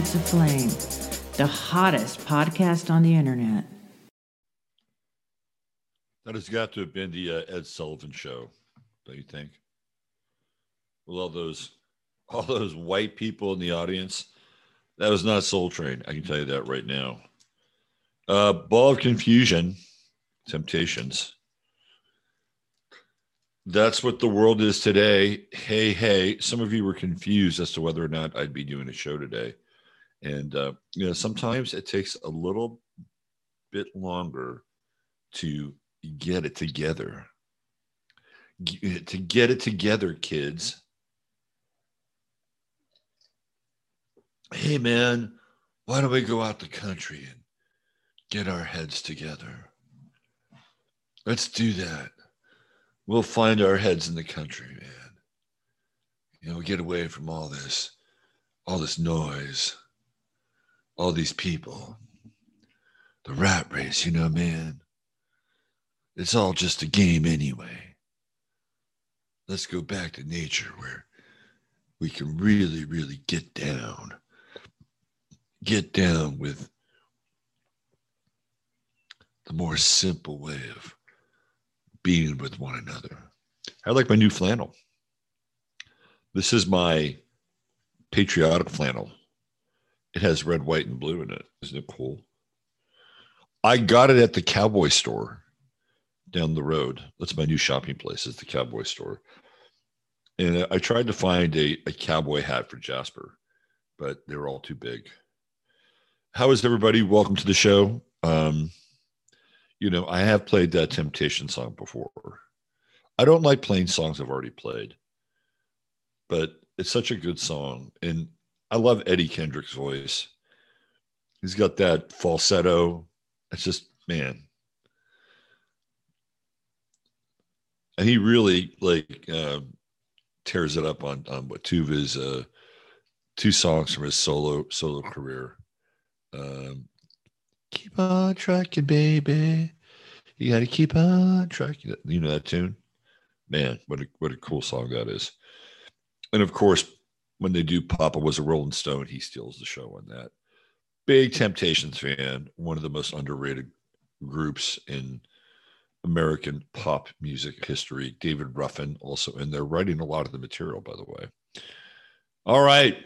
Of Flame, the hottest podcast on the internet. That has got to have been the uh, Ed Sullivan show, don't you think? With all those, all those white people in the audience, that was not Soul Train. I can tell you that right now. Uh, Ball of Confusion, Temptations. That's what the world is today. Hey, hey, some of you were confused as to whether or not I'd be doing a show today. And, uh, you know, sometimes it takes a little bit longer to get it together. G- to get it together, kids. Hey, man, why don't we go out the country and get our heads together? Let's do that we'll find our heads in the country, man. You know, get away from all this, all this noise, all these people, the rat race, you know, man. It's all just a game anyway. Let's go back to nature where we can really, really get down. Get down with the more simple way of being with one another. I like my new flannel. This is my patriotic flannel. It has red, white, and blue in it. Isn't it cool? I got it at the cowboy store down the road. That's my new shopping place, is the cowboy store. And I tried to find a, a cowboy hat for Jasper, but they were all too big. How is everybody? Welcome to the show. Um, you know, I have played that Temptation song before. I don't like playing songs I've already played, but it's such a good song. And I love Eddie Kendrick's voice. He's got that falsetto. It's just, man. And he really like uh, tears it up on on what two of his uh, two songs from his solo solo career. Um, Keep on trucking, baby. You got to keep on trucking. You know that tune, man. What a what a cool song that is. And of course, when they do Papa was a Rolling Stone, he steals the show on that. Big Temptations fan, one of the most underrated groups in American pop music history. David Ruffin also in there, writing a lot of the material, by the way. All right.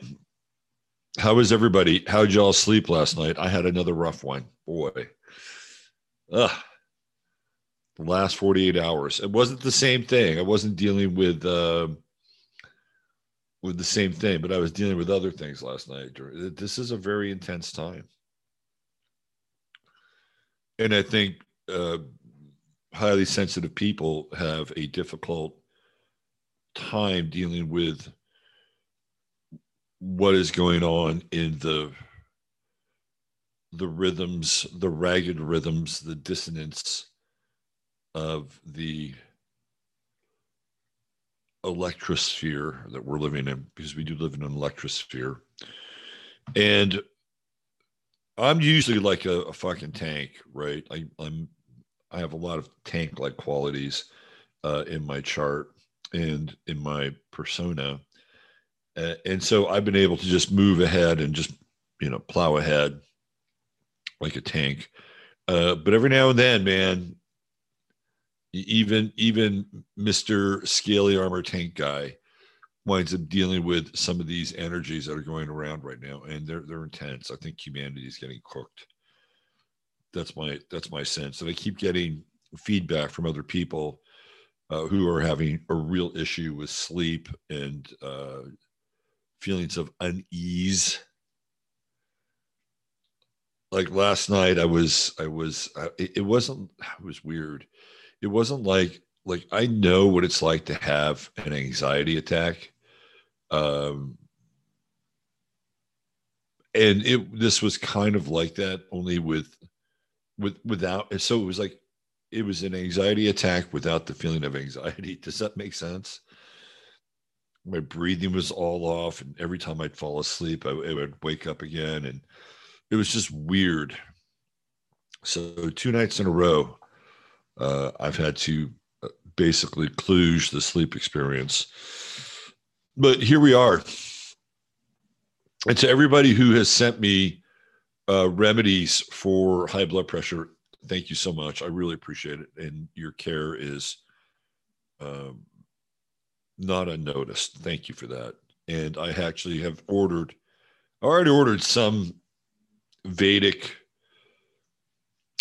How is everybody? How'd y'all sleep last night? I had another rough one. Boy. Ugh. The last 48 hours. It wasn't the same thing. I wasn't dealing with uh, with the same thing, but I was dealing with other things last night. This is a very intense time. And I think uh, highly sensitive people have a difficult time dealing with what is going on in the the rhythms, the ragged rhythms, the dissonance of the electrosphere that we're living in, because we do live in an electrosphere. And I'm usually like a, a fucking tank, right? I, I'm I have a lot of tank-like qualities uh, in my chart and in my persona uh, and so I've been able to just move ahead and just, you know, plow ahead like a tank. Uh, but every now and then, man, even even Mr. Scaly Armor Tank guy winds up dealing with some of these energies that are going around right now, and they're they're intense. I think humanity is getting cooked. That's my that's my sense, and I keep getting feedback from other people uh, who are having a real issue with sleep and uh, feelings of unease. Like last night, I was, I was, it, it wasn't, it was weird. It wasn't like, like I know what it's like to have an anxiety attack. Um, and it this was kind of like that only with with without so it was like it was an anxiety attack without the feeling of anxiety. Does that make sense? My breathing was all off and every time i'd fall asleep i, I would wake up again and it was just weird. So two nights in a row uh, i've had to uh, basically kludge the sleep experience but here we are and to everybody who has sent me uh, remedies for high blood pressure, thank you so much. I really appreciate it. And your care is um, not unnoticed. Thank you for that. And I actually have ordered, I already ordered some Vedic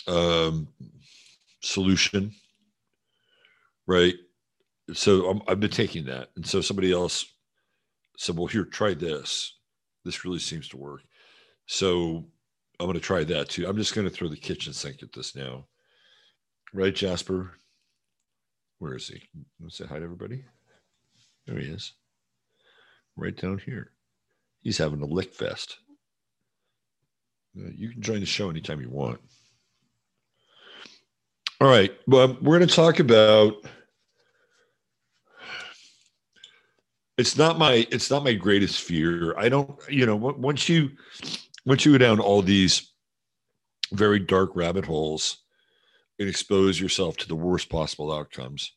um, solution, right? So i have been taking that. And so somebody else said, well, here, try this this really seems to work. So I'm going to try that too. I'm just going to throw the kitchen sink at this now. Right, Jasper? Where is he? Let's say hi to everybody. There he is. Right down here. He's having a lick fest. Uh, you can join the show anytime you want. All right. Well, we're going to talk about it's not my it's not my greatest fear. I don't you know once you once you go down all these very dark rabbit holes and expose yourself to the worst possible outcomes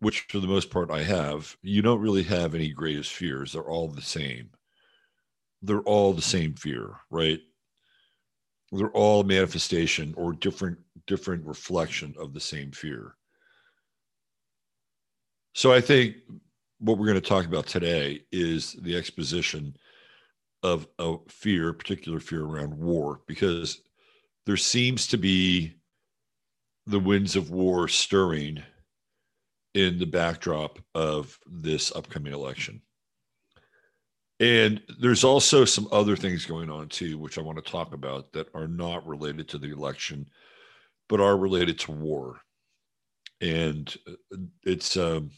which for the most part i have you don't really have any greatest fears. They're all the same. They're all the same fear right? They're all manifestation or different different reflection of the same fear so i think what we're going to talk about today is the exposition of a fear, particular fear around war, because there seems to be the winds of war stirring in the backdrop of this upcoming election. And there's also some other things going on too, which I want to talk about that are not related to the election, but are related to war. And it's, um,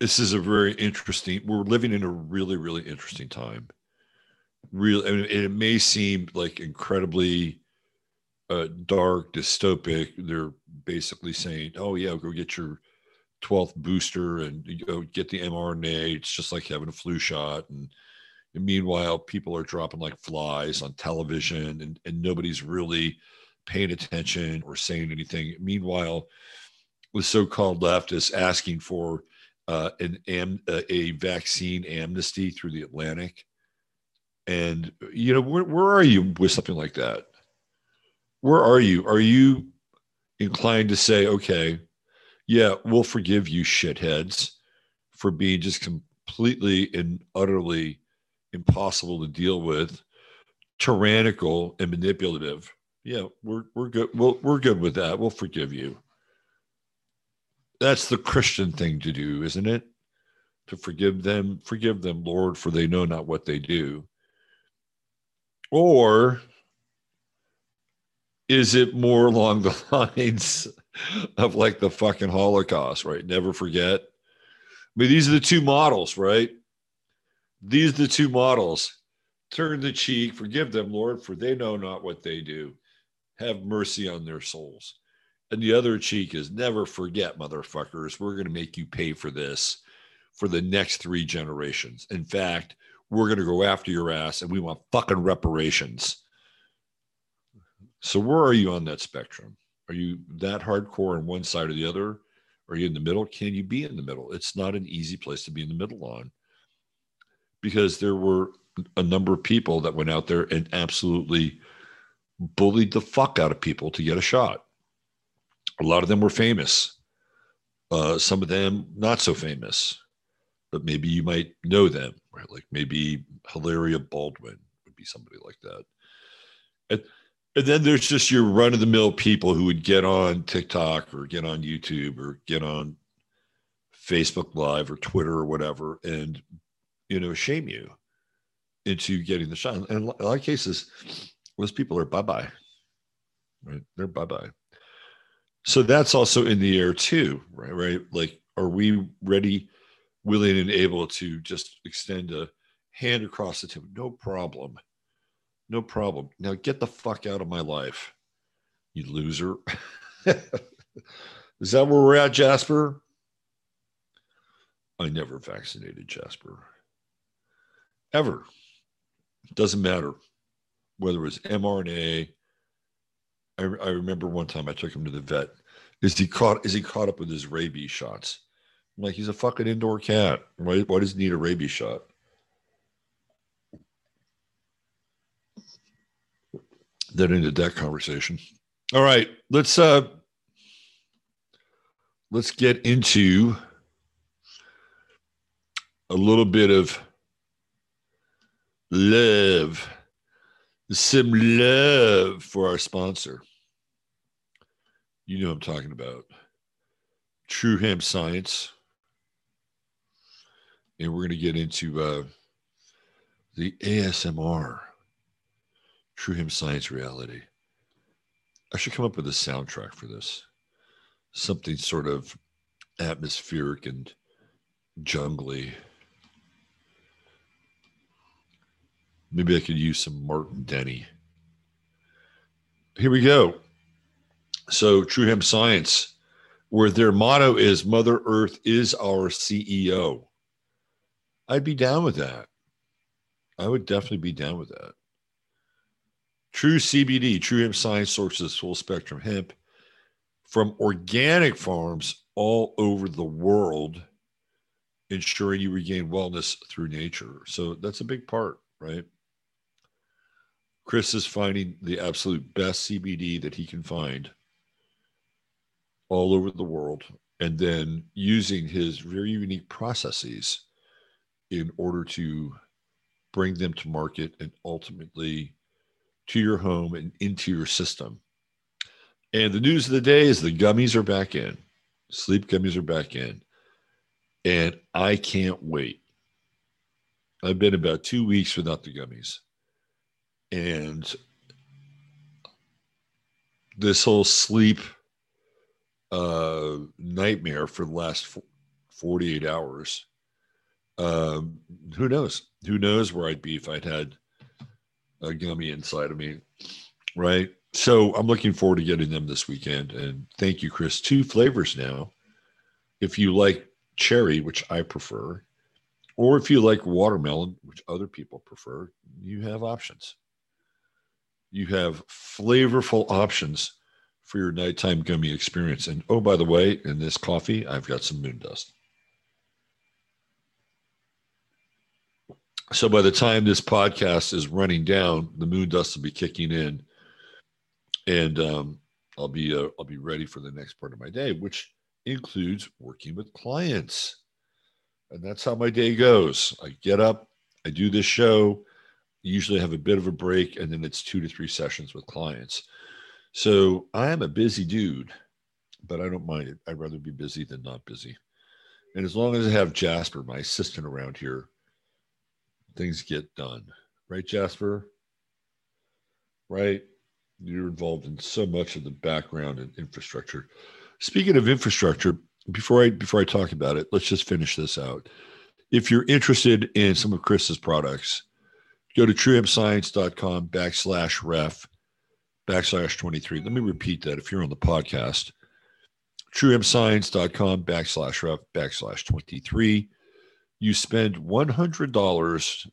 this is a very interesting we're living in a really really interesting time. Real I mean, it may seem like incredibly uh, dark dystopic. They're basically saying oh yeah go get your 12th booster and you go get the mrna it's just like having a flu shot and, and meanwhile people are dropping like flies on television and, and nobody's really paying attention or saying anything meanwhile the so-called left is asking for uh, an am, uh, a vaccine amnesty through the Atlantic. And you know, where, where are you with something like that? Where are you? Are you inclined to say, okay, yeah, we'll forgive you, shitheads, for being just completely and utterly impossible to deal with, tyrannical and manipulative? Yeah, we're we're good. We'll, we're good with that. We'll forgive you that's the Christian thing to do, isn't it? To forgive them, forgive them, Lord, for they know not what they do. Or is it more along the lines of like the fucking Holocaust, right? Never forget. I mean, these are the two models, right? These are the two models. Turn the cheek, forgive them, Lord, for they know not what they do. Have mercy on their souls. And the other cheek is never forget, motherfuckers. We're going to make you pay for this for the next three generations. In fact, we're going to go after your ass and we want fucking reparations. So, where are you on that spectrum? Are you that hardcore on one side or the other? Are you in the middle? Can you be in the middle? It's not an easy place to be in the middle on because there were a number of people that went out there and absolutely bullied the fuck out of people to get a shot a lot of them were famous. Uh, some of them not so famous, but maybe you might know them, right? Like maybe Hilaria Baldwin would be somebody like that. And And then there's just your run of the mill people who would get on TikTok or get on YouTube or get on Facebook Live or Twitter or whatever and, you know, shame you into getting the shot. And a lot of cases, those people are bye bye, right? They're bye bye. So that's also in the air too, right? Right. Like, are we ready, willing, and able to just extend a hand across the table? No problem no problem. Now get the fuck out of my life, you loser. Is that where we're at, Jasper? I never vaccinated Jasper. Ever. It doesn't matter whether it was mRNA. I, I remember one time I took him to the vet. Is he caught? Is he caught up with his rabies shots? I'm like, he's a fucking indoor cat. Why, why does he need a rabies shot? that ended that conversation. All right, let's uh let's get into a little bit of love, some love for our sponsor. You know I'm talking about True Hemp Science. And we're going to get into uh, the ASMR True Hemp Science Reality. I should come up with a soundtrack for this. Something sort of atmospheric and jungly. Maybe I could use some Martin Denny. Here we go. So, True Hemp Science, where their motto is Mother Earth is our CEO. I'd be down with that. I would definitely be down with that. True CBD, True Hemp Science sources full spectrum hemp from organic farms all over the world, ensuring you regain wellness through nature. So that's a big part, right? Chris is finding the absolute best CBD that he can find all over the world and then using his very unique processes in order to bring them to market and ultimately to your home and into your system. And the news of the day is the gummies are back in. Sleep gummies are back in. And I can't wait. I've been about two weeks without the gummies. And this whole sleep uh, nightmare for the last 48 hours. Um, who knows? Who knows where I'd be if I'd had a gummy inside of me. Right. So I'm looking forward to getting them this weekend. And thank you, Chris. Two flavors now. If you like cherry, which I prefer, or if you like watermelon, which other people prefer, you have options. You have flavorful options for your nighttime gummy experience. And oh, by the way, in this coffee, I've got some moon dust. So by the time this podcast is running down, the moon dust will be kicking in, and um, I'll be uh, I'll be ready for the next part of my day, which includes working with clients, and that's how my day goes. I get up, I do this show, usually have a bit of a break, and then it's two to three sessions with clients. So I am a busy dude, but I don't mind it. I'd rather be busy than not busy. And as long as I have Jasper, my assistant around here, things get done. Right, Jasper? Right? You're involved in so much of the background and infrastructure. Speaking of infrastructure, before I before I talk about it, let's just finish this out. If you're interested in some of Chris's products, go to truehempscience.com backslash ref backslash 23. Let me repeat that if you're on the podcast. truehempscience.com backslash ref backslash 23 you spend $100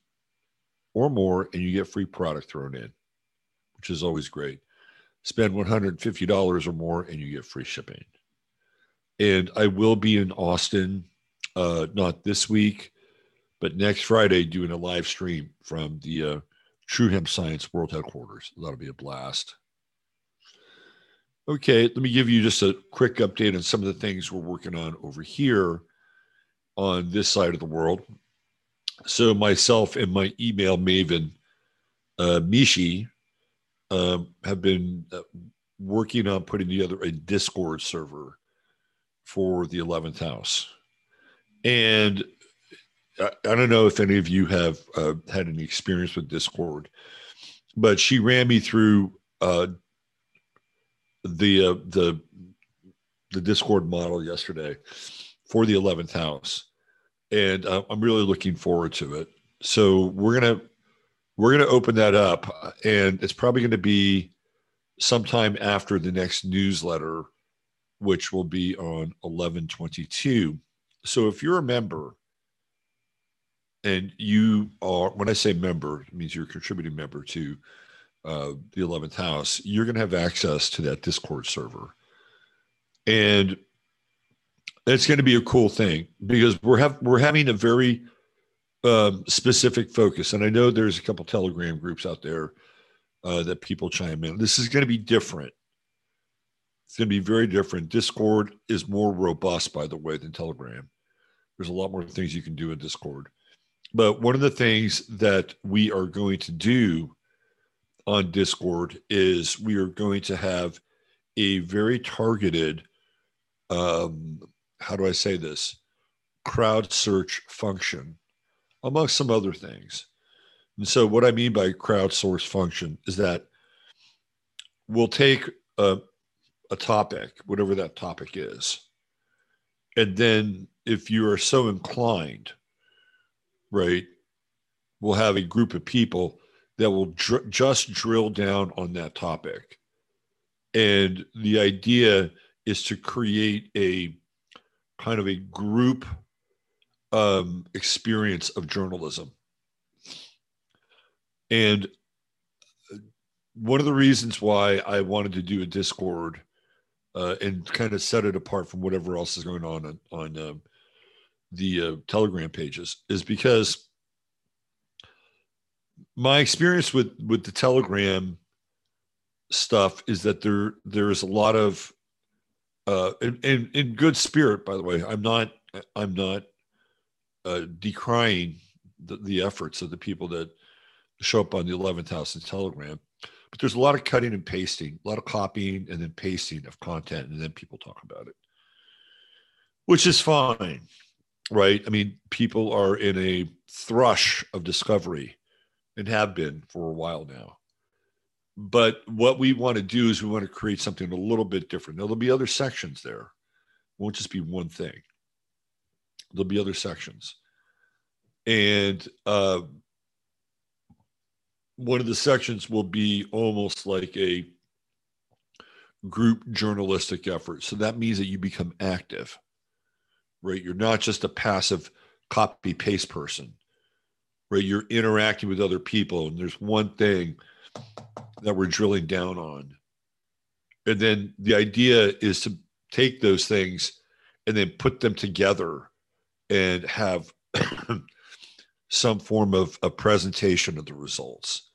or more and you get free product thrown in, which is always great. Spend $150 or more and you get free shipping. And I will be in Austin, uh, not this week, but next Friday doing a live stream from the uh, True Hemp Science World Headquarters. That'll be a blast. Okay, let me give you just a quick update on some of the things we're working on over here on this side of the world. So myself and my email maven, uh, Mishi, um, have been uh, working on putting together a Discord server for the 11th house. And I, I don't know if any of you have uh, had any experience with Discord, but she ran me through uh, the uh, the the Discord model yesterday for the 11th house, and uh, I'm really looking forward to it. So we're gonna we're gonna open that up, and it's probably to be sometime after the next newsletter, which will be on 1122. So if you're a member and you are, when I say member, it means you're a contributing member to uh, the 11th house, you're going to have access to that Discord server. And it's going to be a cool thing because we're have we're having a very um, specific focus, and I know there's a couple Telegram groups out there uh, that people chime in. This is going to be different. It's going to be very different. Discord is more robust, by the way, than Telegram. There's a lot more things you can do in Discord. But one of the things that we are going to do on Discord is we are going to have a very targeted, um, how do I say this, crowdsource function, among some other things. And so, what I mean by crowdsource function is that we'll take a, a topic, whatever that topic is, and then if you are so inclined, right, we'll have a group of people that will dr- just drill down on that topic. And the idea is to create a kind of a group um, experience of journalism and uh, one of the reasons why I wanted to do a Discord uh, and kind of set it apart from whatever else is going on on, um, the uh, Telegram pages is because my experience with with the Telegram stuff is that there there is a lot of uh, in, in, in good spirit. By the way, I'm not I'm not uh, decrying the, the efforts of the people that show up on the 11th house in Telegram. But there's a lot of cutting and pasting, a lot of copying and then pasting of content, and then people talk about it, which is fine, right? I mean, people are in a thrush of discovery and have been for a while now. But what we want to do is we want to create something a little bit different. Now, there'll be other sections there, it won't just be one thing, there'll be other sections. And uh, one of the sections will be almost like a group journalistic effort. So that means that you become active, right? You're not just a passive copy paste person, right? You're interacting with other people. And there's one thing that we're drilling down on. And then the idea is to take those things and then put them together and have some form of a presentation of the results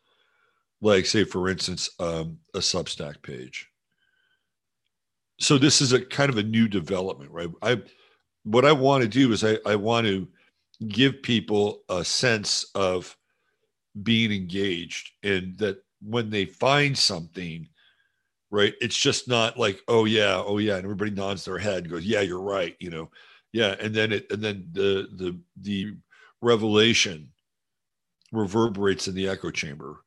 like say for instance um, a substack page so this is a kind of a new development right i what i want to do is i, I want to give people a sense of being engaged and that when they find something right it's just not like oh yeah oh yeah and everybody nods their head and goes yeah you're right you know? Yeah and then it and then the the the revelation reverberates in the echo chamber.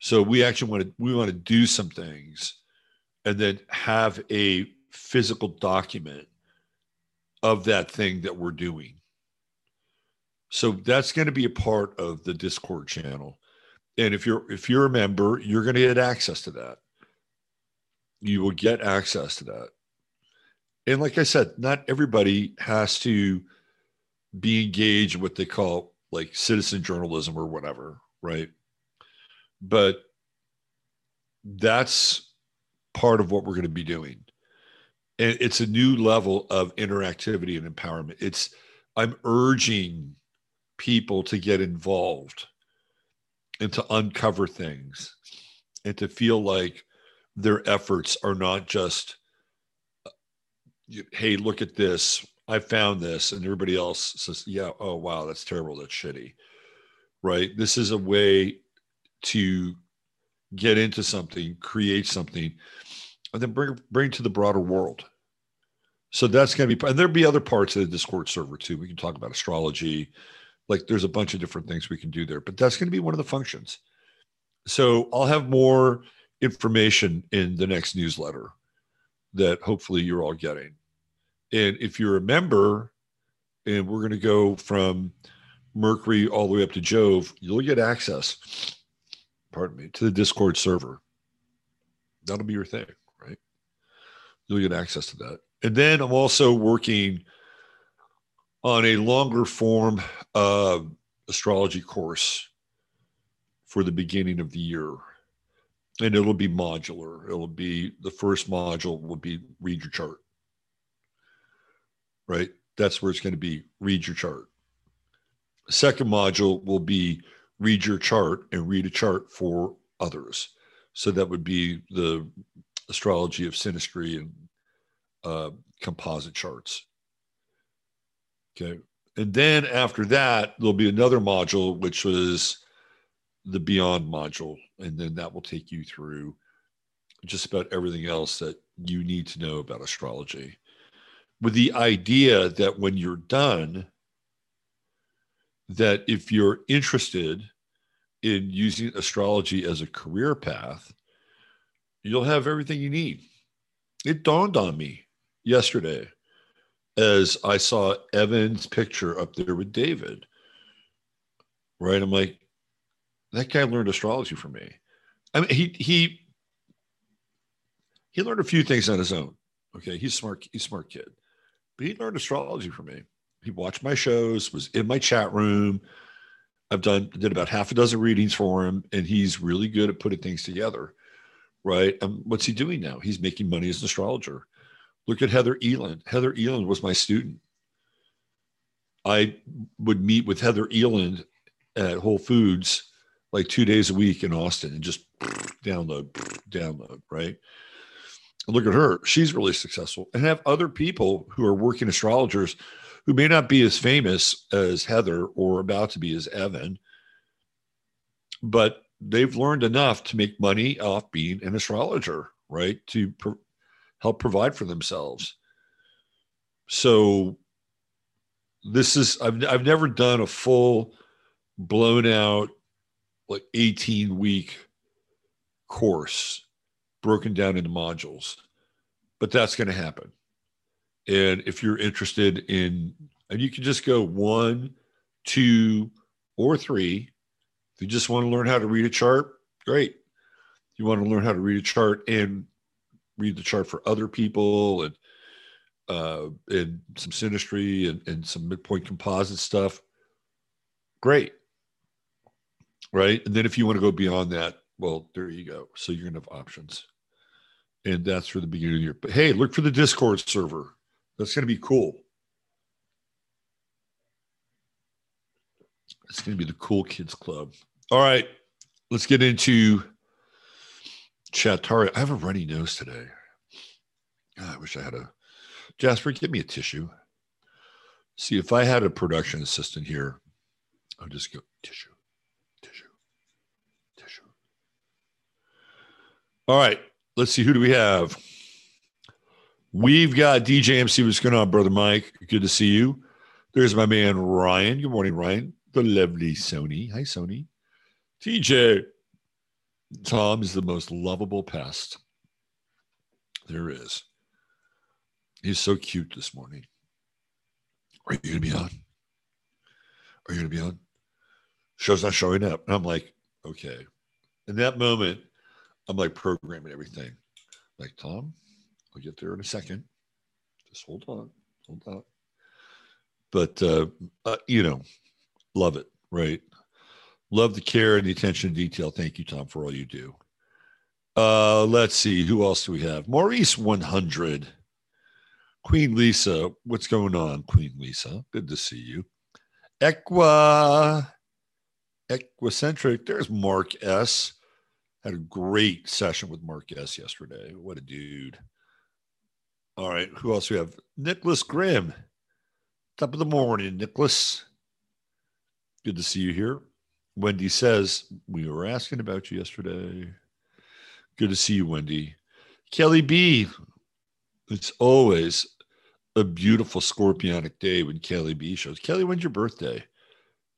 So we actually want to we want to do some things and then have a physical document of that thing that we're doing. So that's going to be a part of the Discord channel. And if you're if you're a member, you're going to get access to that. You will get access to that. And like I said, not everybody has to be engaged what they call like citizen journalism or whatever, right? but that's part of what we're going to be doing and it's a new level of interactivity and empowerment. It's i'm urging people to get involved and to uncover things and to feel like their efforts are not just hey look at this. I found this. And everybody else says yeah oh wow that's terrible. That's shitty. Right? This is a way to get into something, create something, and then bring bring to the broader world. So that's going to be, and there'll be other parts of the Discord server too. We can talk about astrology, like there's a bunch of different things we can do there, but that's going to be one of the functions. So I'll have more information in the next newsletter that hopefully you're all getting. And if you're a member, and we're going to go from Mercury all the way up to Jove, you'll get access, pardon me, to the Discord server. That'll be your thing? You'll get access to that. And then I'm also working on a longer form uh, astrology course for the beginning of the year. And it'll be modular. It'll be the first module will be read your chart. Right? That's where it's going to be read your chart. Second module will be read your chart and read a chart for others. So that would be the astrology of synastry and uh, composite charts. Okay. And then after that, there'll be another module, which was the Beyond module. And then that will take you through just about everything else that you need to know about astrology. With the idea that when you're done, that if you're interested in using astrology as a career path, you'll have everything you need. It dawned on me yesterday as I saw Evan's picture up there with David. Right. I'm like, that guy learned astrology from me. I mean, he he he learned a few things on his own. Okay. He's smart, he's smart kid. But he learned astrology from me. He watched my shows, was in my chat room. I've done did about half a dozen readings for him, and he's really good at putting things together. Right. And what's he doing now? He's making money as an astrologer. Look at Heather Eland. Heather Eland was my student. I would meet with Heather Eland at Whole Foods like two days a week in Austin and just download, download, right? Look at her. She's really successful. And have other people who are working astrologers who may not be as famous as Heather or about to be as Evan, but they've learned enough to make money off being an astrologer, right? To help provide for themselves. So this is I've I've never done a full blown out like 18 week course broken down into modules. But that's going to happen. And if you're interested in and you can just go one, two, or three. If you just want to learn how to read a chart, great. You want to learn how to read a chart and read the chart for other people and uh, and some synastry and, and some midpoint composite stuff. Great. Right. And then if you want to go beyond that, well, there you go. So you're going to have options. And that's for the beginning of the year. But hey, look for the Discord server. That's going to be cool. It's going to be the Cool Kids Club. All right. Let's get into Chatari. I have a runny nose today. God, I wish I had a Jasper. Give me a tissue. See if I had a production assistant here, I'll just go tissue, tissue, tissue. All right, let's see. Who do we have? We've got DJ MC. What's going on, brother Mike? Good to see you. There's my man Ryan. Good morning, Ryan. The lovely Sony. Hi, Sony. TJ. Tom is the most lovable pest there is. He's so cute this morning. Are you going to be on? Are you going to be on? Show's not showing up. And I'm like, okay. In that moment, I'm like programming everything. Like, Tom, I'll get there in a second. Just hold on. Hold on. But, uh, uh, you know, love it, right? Love the care and the attention to detail. Thank you, Tom, for all you do. Uh, let's see. Who else do we have? Maurice 100. Queen Lisa. What's going on, Queen Lisa? Good to see you. Equa. Equicentric. There's Mark S. Had a great session with Mark S. yesterday. What a dude. All right. Who else we have? Nicholas Grimm. Top of the morning, Nicholas. Good to see you here. Wendy says, We were asking about you yesterday. Good to see you, Wendy. Kelly B. It's always a beautiful scorpionic day when Kelly B shows. Kelly, when's your birthday?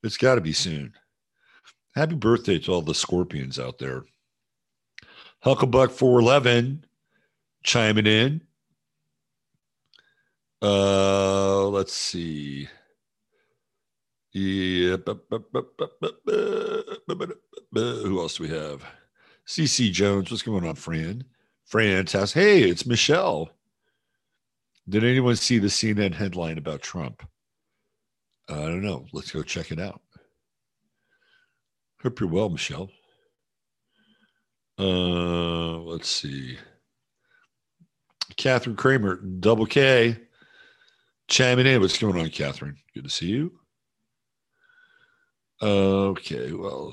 It's got to be soon. Happy birthday to all the scorpions out there. Hucklebuck 411 chiming in. Uh, let's see. Yeah. Who else do we have? CC Jones. What's going on, Fran? Fran asks, Hey, it's Michelle. Did anyone see the CNN headline about Trump? I don't know. Let's go check it out. Hope you're well, Michelle. Uh, let's see. Catherine Kramer, double K, chiming in. What's going on, Catherine? Good to see you. Okay, well,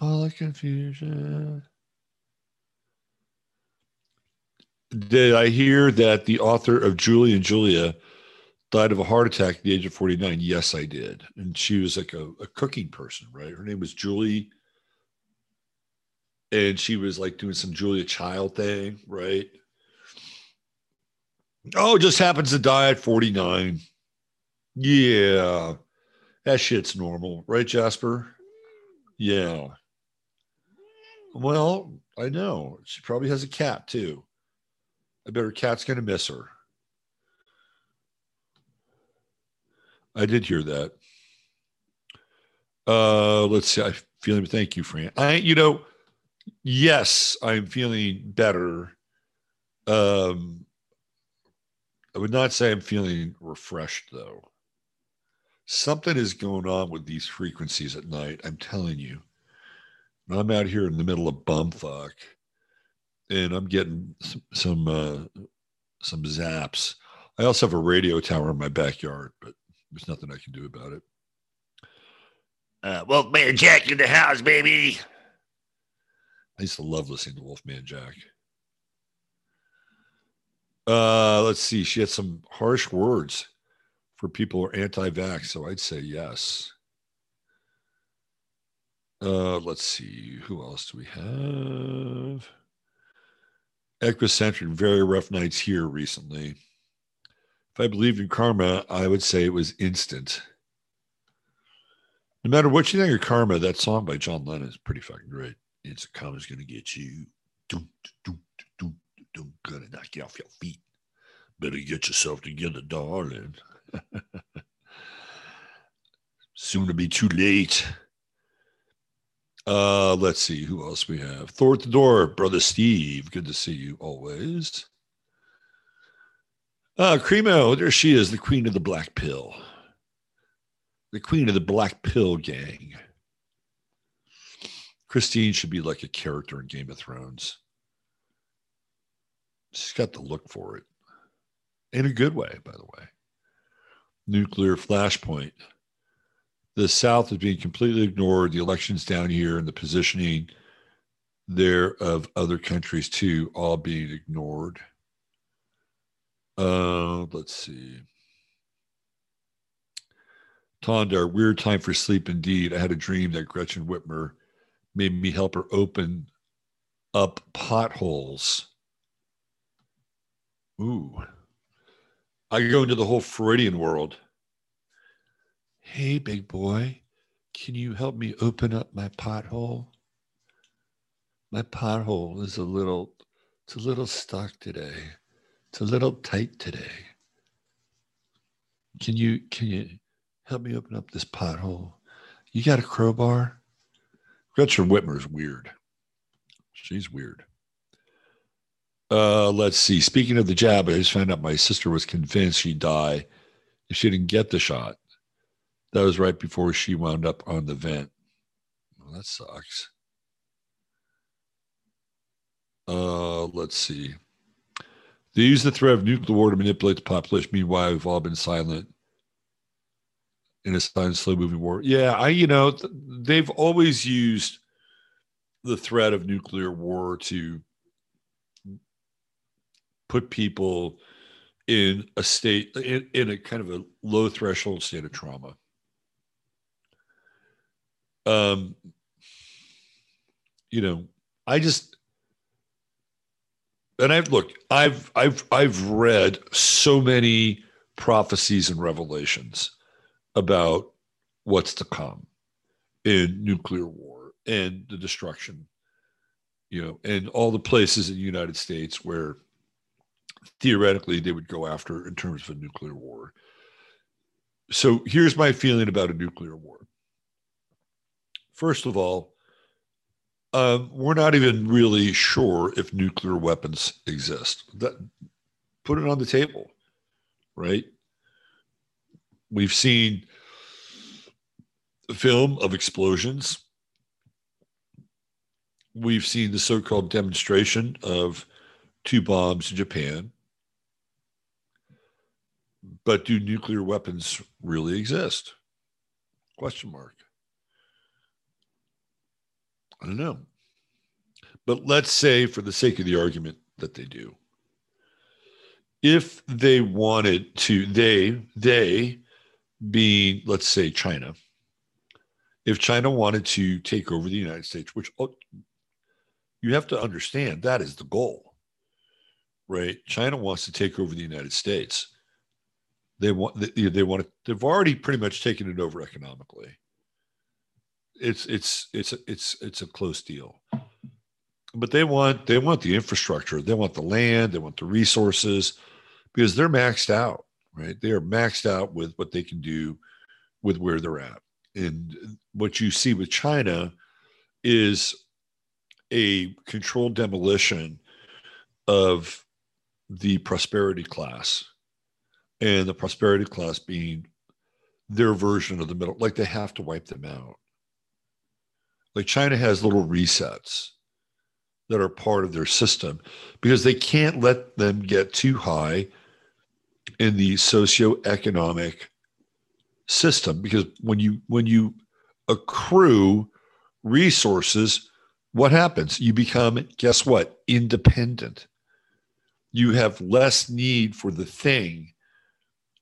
all the confusion. Did I hear that the author of Julie and Julia died of a heart attack at the age of 49? Yes, I did. And she was like a, a cooking person, right? Her name was Julie. And she was like doing some Julia Child thing, right? Oh, just happens to die at 49. Yeah. That shit's normal, right, Jasper? Yeah. Well, I know. She probably has a cat too. I bet her cat's going to miss her. I did hear that. Uh, let's see. I feeling. Thank you, Fran. I, you know, yes, I'm feeling better. Um, I would not say I'm feeling refreshed though. Something is going on with these frequencies at night. I'm telling you. I'm out here in the middle of bumfuck and I'm getting some some, uh, some zaps. I also have a radio tower in my backyard, but there's nothing I can do about it. Uh, Wolfman Jack in the house, baby. I used to love listening to Wolfman Jack. Uh, let's see. She had some harsh words for people who are anti-vax, so I'd say yes. Uh, let's see. Who else do we have? Equicentric, very rough nights here recently. If I believed in karma, I would say it was instant. No matter what you think of karma, that song by John Lennon is pretty fucking great. It's karma's gonna get you. Doom, doom, doom, doom, gonna knock you off your feet. Better get yourself together, darling. Soon to be too late. Uh, let's see who else we have. Thor at the door, brother Steve. Good to see you always. Uh, Cremo, there she is, the queen of the black pill. The queen of the black pill gang. Christine should be like a character in Game of Thrones. She's got the look for it. In a good way, by the way. Nuclear flashpoint the South is being completely ignored. The elections down here and the positioning there of other countries too, all being ignored. Uh, let's see. Tondar, weird time for sleep indeed. I had a dream that Gretchen Whitmer made me help her open up potholes. Ooh. I go into the whole Freudian world. Hey, big boy, can you help me open up my pothole? My pothole is a little, it's a little stuck today. It's a little tight today. Can you, can you help me open up this pothole? You got a crowbar? Gretchen Whitmer's weird. She's weird. Uh, let's see. Speaking of the jab, I just found out my sister was convinced she'd die if she didn't get the shot. That was right before she wound up on the vent. Well, that sucks. Uh, let's see. They use the threat of nuclear war to manipulate the population. Meanwhile, we've all been silent in a silent, slow moving war. Yeah, I, you know, th- they've always used the threat of nuclear war to put people in a state, in, in a kind of a low threshold state of trauma. um, you know, I just and I've look, I've I've I've read so many prophecies and revelations about what's to come in nuclear war and the destruction, you know, and all the places in the United States where theoretically they would go after in terms of a nuclear war. So here's my feeling about a nuclear war. First of all, um, we're not even really sure if nuclear weapons exist. That put it on the table, right? We've seen film of explosions. We've seen the so-called demonstration of two bombs in Japan. But do nuclear weapons really exist? Question mark. I don't know. But let's say, for the sake of the argument, that they do. If they wanted to, they, they being, let's say, China, if China wanted to take over the United States, which oh, you have to understand that is the goal, right? China wants to take over the United States. They want, they, they want to, they've already pretty much taken it over economically. It's it's it's it's it's a close deal. But they want they want the infrastructure. They want the land. They want the resources because they're maxed out right? They are maxed out with what they can do with where they're at. And what you see with china is a controlled demolition of the prosperity class and the prosperity class being their version of the middle like they have to wipe them out. Like China has little resets that are part of their system because they can't let them get too high in the socioeconomic system because when you when you accrue resources what happens? You become guess what? Independent. You have less need for the thing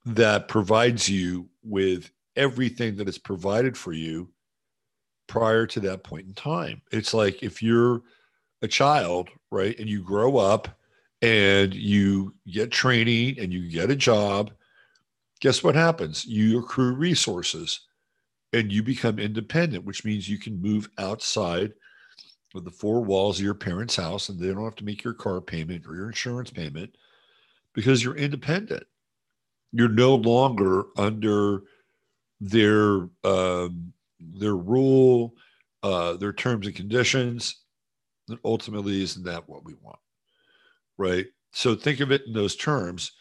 that provides you with everything that is provided for you prior to that point in time. It's like if you're a child, right, and you grow up and you get training and you get a job, guess what happens? You accrue resources and you become independent, which means you can move outside of the four walls of your parents' house and they don't have to make your car payment or your insurance payment because you're independent. You're no longer under their um, their rule, uh, their terms and conditions, and ultimately isn't that what we want? Right. So think of it in those terms.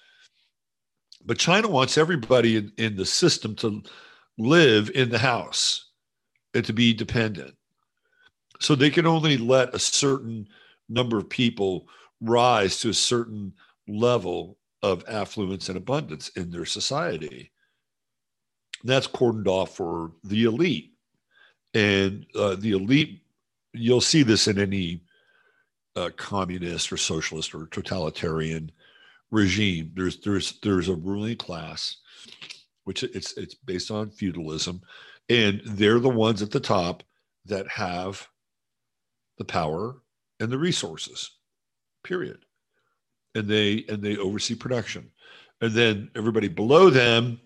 But China wants everybody in, in the system to live in the house and to be dependent. So they can only let a certain number of people rise to a certain level of affluence and abundance in their society that's cordoned off for the elite. And uh, the elite, you'll see this in any uh, communist or socialist or totalitarian regime. There's there's there's a ruling class, which it's it's based on feudalism, and they're the ones at the top that have the power and the resources. Period. And they and they oversee production, and then everybody below them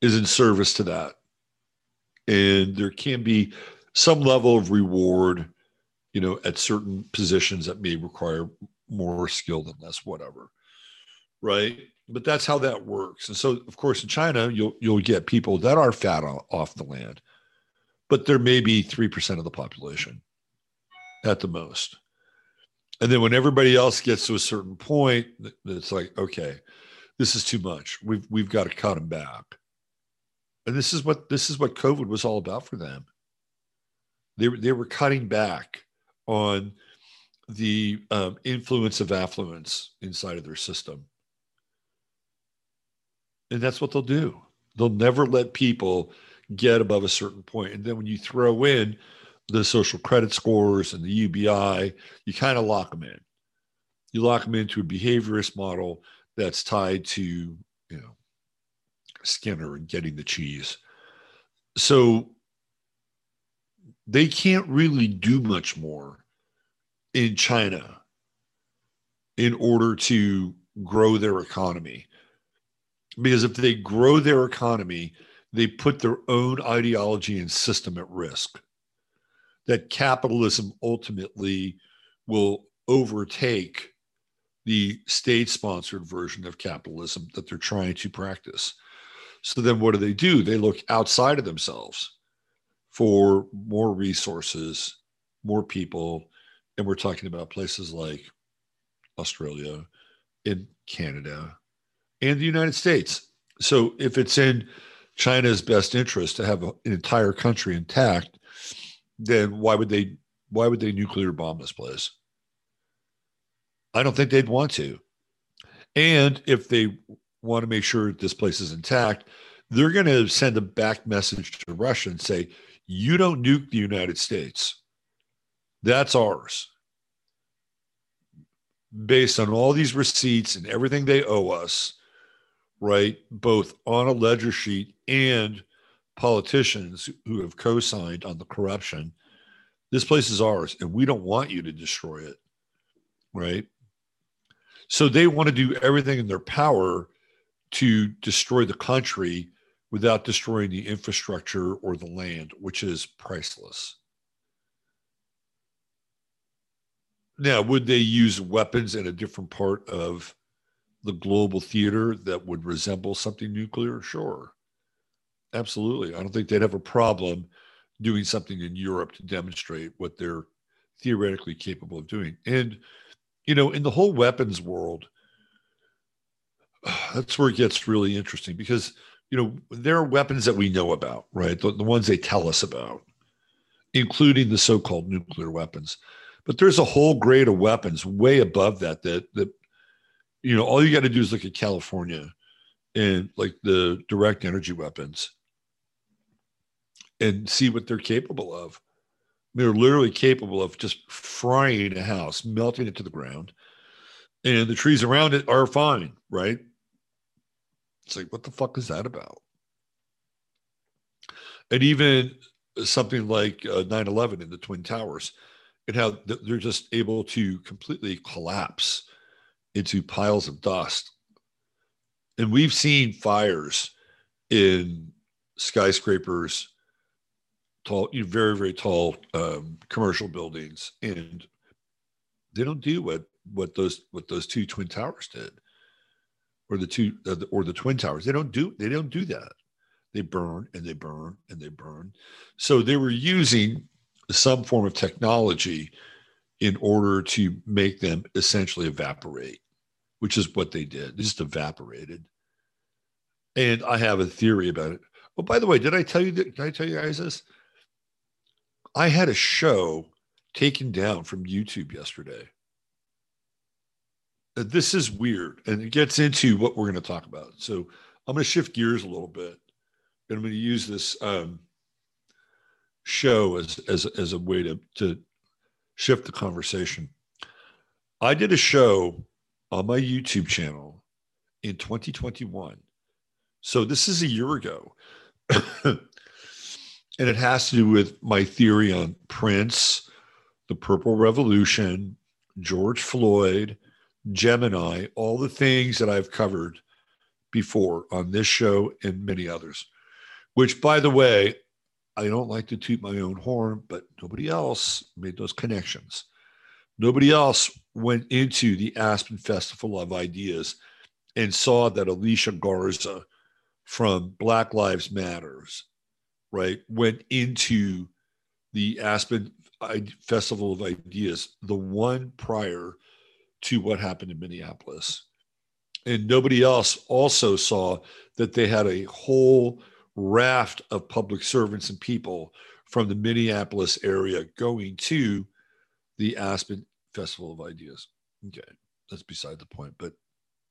is in service to that. And there can be some level of reward, you know, at certain positions that may require more skill than less, whatever. Right. But that's how that works. And so, of course, in China, you'll you'll get people that are fat off the land, but there may be three percent of the population at the most. And then when everybody else gets to a certain point, it's like, okay, this is too much. We've we've got to cut them back. And this is what this is what COVID was all about for them. They they were cutting back on the um, influence of affluence inside of their system, and that's what they'll do. They'll never let people get above a certain point, and then when you throw in the social credit scores and the UBI, you kind of lock them in. You lock them into a behaviorist model that's tied to you know Skinner and getting the cheese. So they can't really do much more in China in order to grow their economy. Because if they grow their economy, they put their own ideology and system at risk. That capitalism ultimately will overtake the state sponsored version of capitalism that they're trying to practice. So then what do they do? They look outside of themselves for more resources, more people. And we're talking about places like Australia and Canada and the United States. So if it's in China's best interest to have an entire country intact, then why would they why would they nuclear bomb this place? I don't think they'd want to. And if they want to make sure this place is intact, they're going to send a back message to Russia and say, you don't nuke the United States. That's ours. Based on all these receipts and everything they owe us, right? Both on a ledger sheet and politicians who have co signed on the corruption. This place is ours, and we don't want you to destroy it, right? So they want to do everything in their power to destroy the country without destroying the infrastructure or the land, which is priceless. Now, would they use weapons in a different part of the global theater that would resemble something nuclear? Sure. Absolutely. I don't think they'd have a problem doing something in Europe to demonstrate what they're theoretically capable of doing. And, you know, in the whole weapons world, that's where it gets really interesting because you know, there are weapons that we know about, right? The, the ones they tell us about, including the so-called nuclear weapons. But there's a whole grade of weapons way above that that that you know, all you got to do is look at California and like the direct energy weapons and see what they're capable of. They're literally capable of just frying a house, melting it to the ground, and the trees around it are fine, right? It's like, what the fuck is that about? And even something like uh, 9 11 in the Twin Towers, and how they're just able to completely collapse into piles of dust. And we've seen fires in skyscrapers, tall, very, very tall um, commercial buildings, and they don't do what what those what those two twin towers did or the two uh, or the twin towers. They don't do they don't do that. They burn and they burn and they burn. So they were using some form of technology in order to make them essentially evaporate, which is what they did. They just evaporated. And I have a theory about it. Oh, by the way, did I tell you that? Did I tell you guys this? I had a show taken down from YouTube yesterday this is weird and it gets into what we're going to talk about. So I'm going to shift gears a little bit and I'm going to use this um, show as, as, as a way to, to shift the conversation. I did a show on my YouTube channel in 2021. So this is a year ago. and it has to do with my theory on Prince, the Purple Revolution, George Floyd, Gemini, all the things that I've covered before on this show and many others, which, by the way, I don't like to toot my own horn, but nobody else made those connections. Nobody else went into the Aspen Festival of Ideas and saw that Alicia Garza from Black Lives Matters, right, went into the Aspen Festival of Ideas, the one prior to what happened in Minneapolis. And nobody else also saw that they had a whole raft of public servants and people from the Minneapolis area going to the Aspen Festival of Ideas. Okay, that's beside the point, but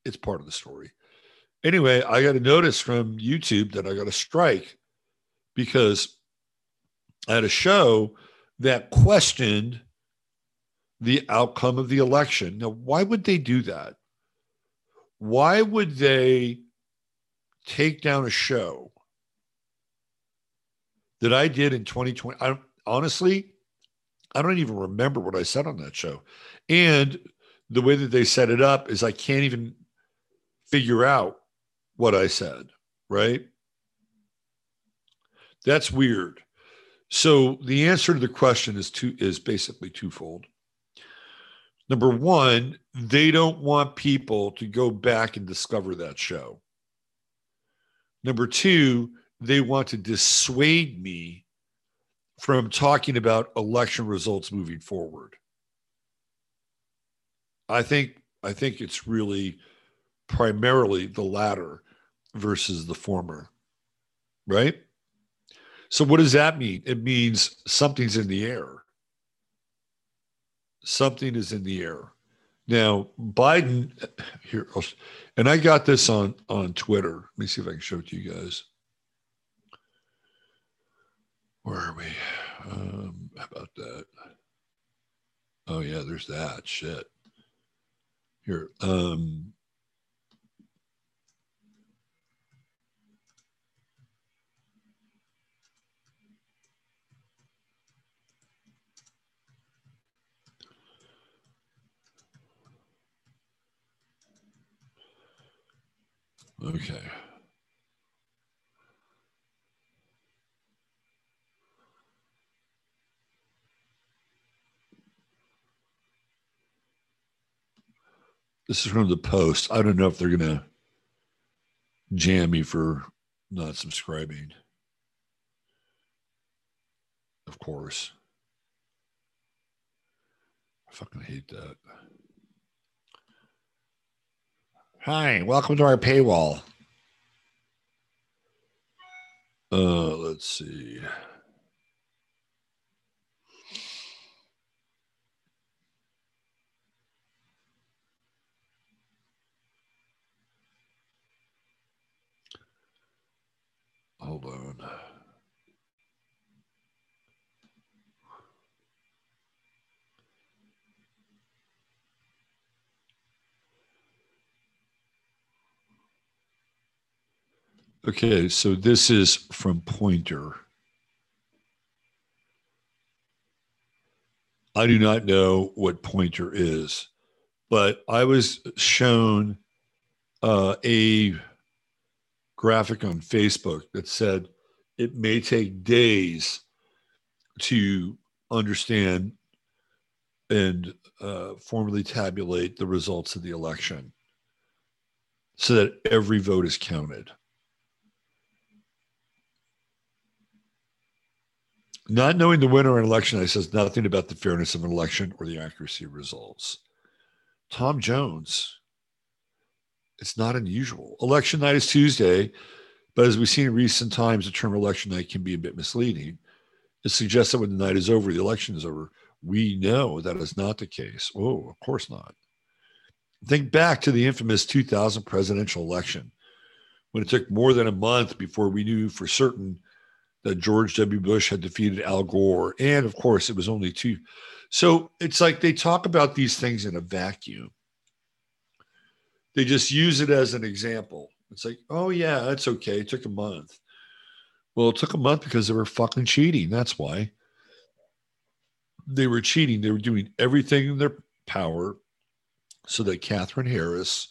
it's part of the story. Anyway, I got a notice from YouTube that I got a strike because I had a show that questioned the outcome of the election. Now, why would they do that? Why would they take down a show that I did in 2020? I, honestly, I don't even remember what I said on that show. And the way that they set it up is I can't even figure out what I said, right? That's weird. So the answer to the question is two is basically twofold. Number one, they don't want people to go back and discover that show. Number two, they want to dissuade me from talking about election results moving forward. I think I think it's really primarily the latter versus the former. Right? So what does that mean? It means something's in the air. Something is in the air. Now, Biden here and I got this on on Twitter. Let me see if I can show it to you guys. Where are we? Um, how about that? Oh yeah, there's that shit. Here. Um, Okay. This is from the post. I don't know if they're going to jam me for not subscribing. Of course. I fucking hate that. Hi, welcome to our paywall. Uh, let's see. Hold on. Okay, so this is from Poynter. I do not know what Poynter is, but I was shown uh, a graphic on Facebook that said it may take days to understand and uh, formally tabulate the results of the election so that every vote is counted. Not knowing the winner of an election, I says nothing about the fairness of an election or the accuracy of results. Tom Jones it's not unusual. Election night is Tuesday, but as we've seen in recent times, the term election night can be a bit misleading. It suggests that when the night is over, the election is over. We know that is not the case. Oh, of course not. Think back to the infamous 2000 presidential election when it took more than a month before we knew for certain that George W. Bush had defeated Al Gore. And of course, it was only two. So it's like they talk about these things in a vacuum they just use it as an example. It's like, oh yeah, that's okay. It took a month. Well, it took a month because they were fucking cheating. That's why. They were cheating. They were doing everything in their power so that Katherine Harris,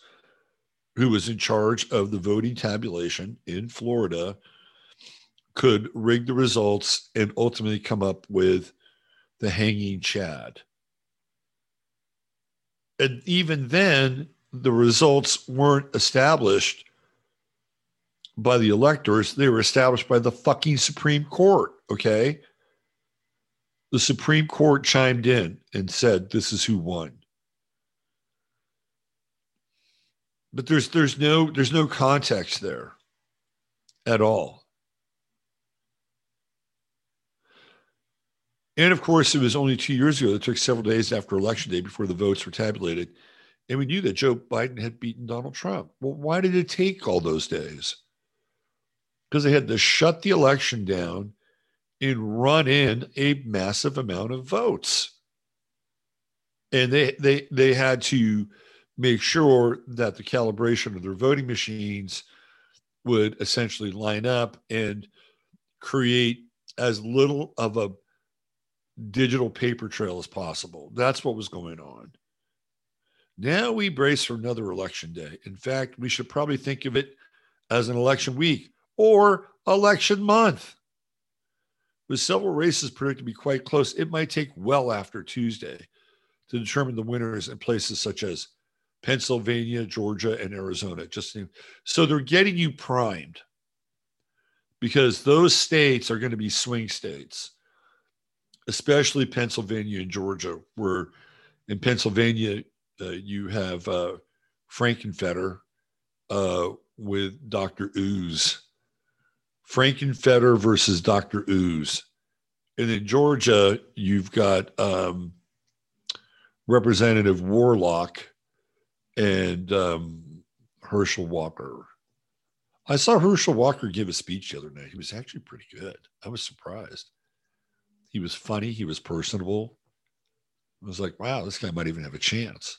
who was in charge of the voting tabulation in Florida, could rig the results and ultimately come up with the hanging Chad. And even then, the results weren't established by the electors, they were established by the fucking Supreme Court. Okay. The Supreme Court chimed in and said, this is who won. But there's there's no there's no context there at all. And of course, it was only two years ago. It took several days after election day before the votes were tabulated and we knew that Joe Biden had beaten Donald Trump. Well, why did it take all those days? Because they had to shut the election down and run in a massive amount of votes. And they they they had to make sure that the calibration of their voting machines would essentially line up and create as little of a digital paper trail as possible. That's what was going on. Now we brace for another election day. In fact, we should probably think of it as an election week or election month. With several races predicted to be quite close, it might take well after Tuesday to determine the winners in places such as Pennsylvania, Georgia, and Arizona. Just so they're getting you primed because those states are going to be swing states, especially Pennsylvania and Georgia, where in Pennsylvania uh, you have uh, Frankenfetter uh, with Dr. Oz. Frankenfetter versus Dr. Oz. And in Georgia, you've got um, Representative Warlock and um, Herschel Walker. I saw Herschel Walker give a speech the other night. He was actually pretty good. I was surprised. He was funny. He was personable. I was like, wow, this guy might even have a chance.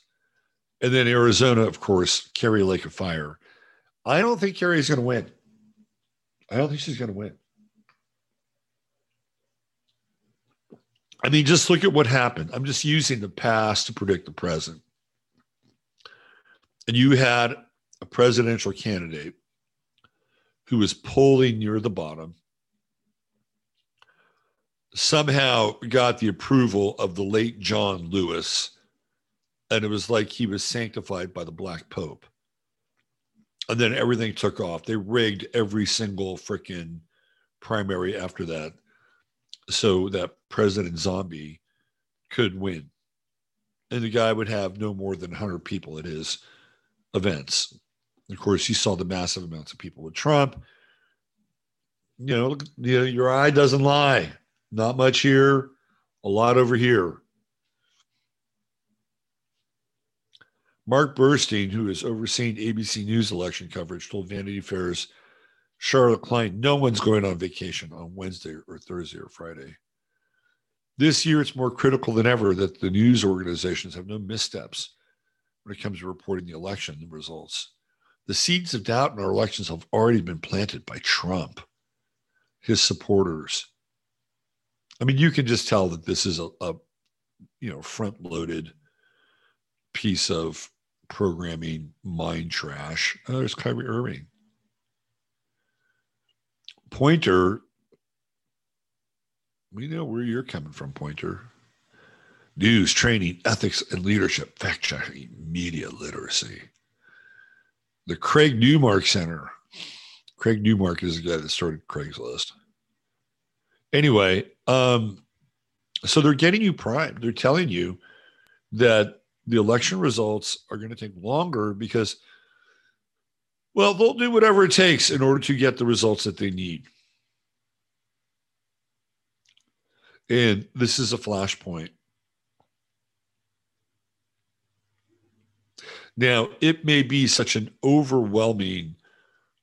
And then Arizona, of course, Kari Lake of Fire. I don't think Kari's going to win. I don't think she's going to win. I mean, just look at what happened. I'm just using the past to predict the present. And you had a presidential candidate who was polling near the bottom, somehow got the approval of the late John Lewis, and it was like he was sanctified by the Black Pope. And then everything took off. They rigged every single freaking primary after that so that President Zombie could win. And the guy would have no more than 100 people at his events. Of course, you saw the massive amounts of people with Trump. You know, you know, your eye doesn't lie. Not much here, a lot over here. Marc Burstein, who has overseen ABC News election coverage, told Vanity Fair's Charlotte Klein, no one's going on vacation on Wednesday or Thursday or Friday. This year, it's more critical than ever that the news organizations have no missteps when it comes to reporting the election results. The seeds of doubt in our elections have already been planted by Trump, his supporters. I mean, you can just tell that this is a, a you know, front-loaded piece of programming mind trash. Oh, there's Kyrie Irving. Poynter, we know where you're coming from, Poynter. News, training, ethics, and leadership, fact checking, media literacy the Craig Newmark Center. Craig Newmark is the guy that started Craigslist. Anyway, um, so they're getting you primed. They're telling you that the election results are going to take longer because, well, they'll do whatever it takes in order to get the results that they need. And this is a flashpoint. Now, it may be such an overwhelming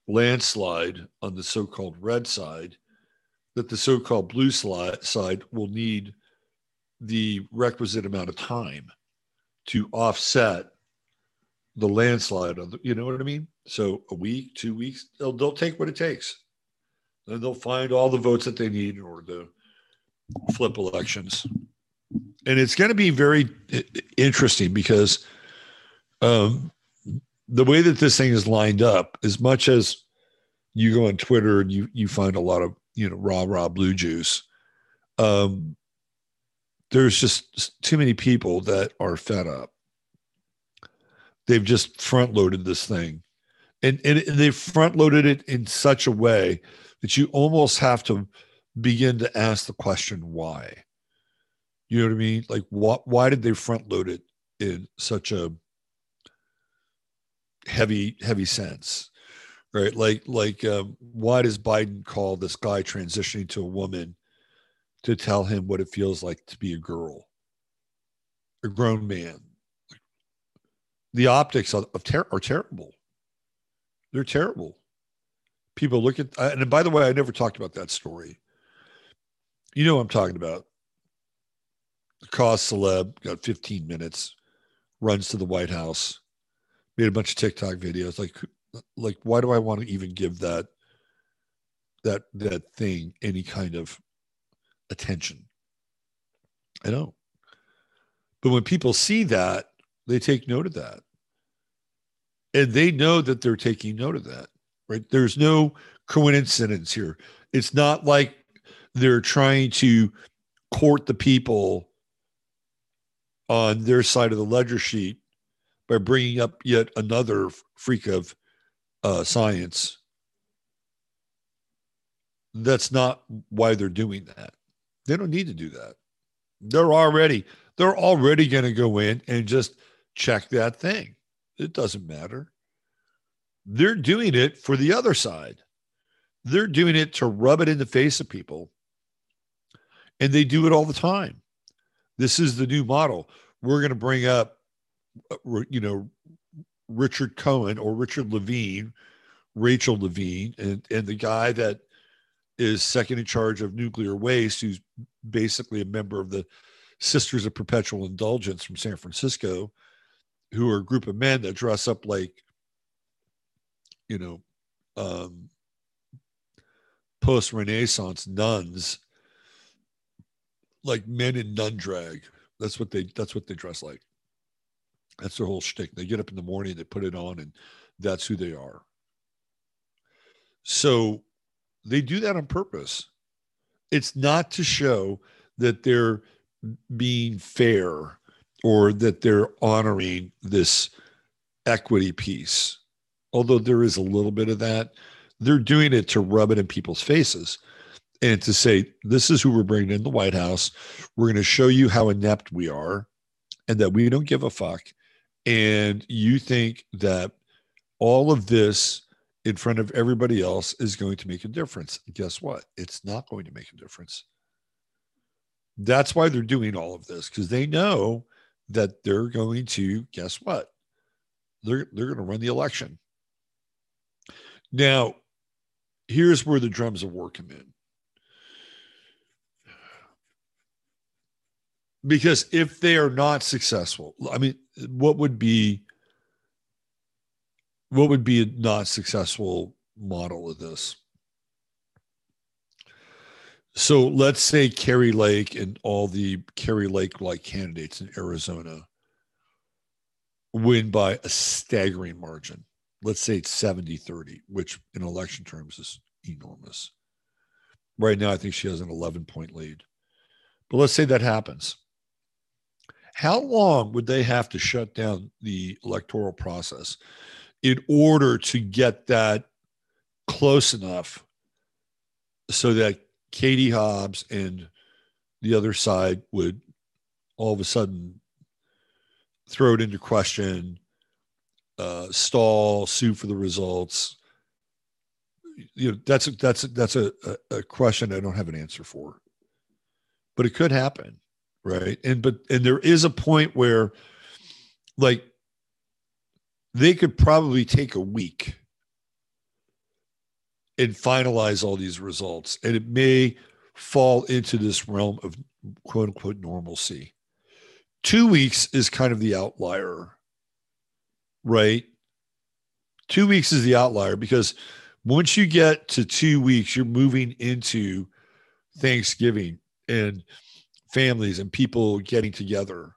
landslide on the so called red side that the so called blue side will need the requisite amount of time to offset the landslide the, you know what I mean? So a week, two weeks, they'll, they'll take what it takes. And they'll find all the votes that they need in order to flip elections. And it's going to be very interesting because um, the way that this thing is lined up, as much as you go on Twitter and you you find a lot of you know raw raw blue juice, um, there's just too many people that are fed up. They've just front loaded this thing, and and they've front loaded it in such a way that you almost have to begin to ask the question why. You know what I mean? Like what? Why did they front load it in such a heavy heavy sense right? Like like um, why does biden call this guy transitioning to a woman to tell him what it feels like to be a girl a grown man? The optics of, ter- are terrible. They're terrible. People look at and by the way i never talked about that story. You know what i'm talking about. The cause celeb got 15 minutes runs to the white house made a bunch of TikTok videos. Like, like why do I want to even give that that that thing any kind of attention? I know. But when people see that, they take note of that. And they know that they're taking note of that, right? There's no coincidence here. It's not like they're trying to court the people on their side of the ledger sheet by bringing up yet another freak of uh, science. That's not why they're doing that. They don't need to do that. They're already they're already going to go in and just check that thing. It doesn't matter. They're doing it for the other side. They're doing it to rub it in the face of people. And they do it all the time. This is the new model. We're going to bring up, uh, you know, Richard Cohen or Richard Levine, Rachel Levine, and, and the guy that is second in charge of nuclear waste, who's basically a member of the Sisters of Perpetual Indulgence from San Francisco, who are a group of men that dress up like, you know, um, post Renaissance nuns, like men in nun drag. That's what they. That's what they dress like. That's their whole shtick. They get up in the morning, they put it on, and that's who they are. So they do that on purpose. It's not to show that they're being fair or that they're honoring this equity piece. Although there is a little bit of that, they're doing it to rub it in people's faces and to say, this is who we're bringing in the White House. We're going to show you how inept we are and that we don't give a fuck. And you think that all of this in front of everybody else is going to make a difference. Guess what? It's not going to make a difference. That's why they're doing all of this because they know that they're going to guess what? They're they're going to run the election. Now, here's where the drums of war come in. Because if they are not successful, I mean, what would be what would be a not successful model of this? So let's say Kari Lake and all the Kari Lake like candidates in Arizona win by a staggering margin. Let's say it's 70 30, which in election terms is enormous. Right now, I think she has an 11 point lead. But let's say that happens. How long would they have to shut down the electoral process in order to get that close enough so that Katie Hobbs and the other side would all of a sudden throw it into question, uh, stall, sue for the results. You know, that's a, that's a, that's a, a question I don't have an answer for, but it could happen, right? And but and there is a point where, like, they could probably take a week and finalize all these results. And it may fall into this realm of quote unquote normalcy. Two weeks is kind of the outlier, right? Two weeks is the outlier because once you get to two weeks, you're moving into Thanksgiving and families and people getting together.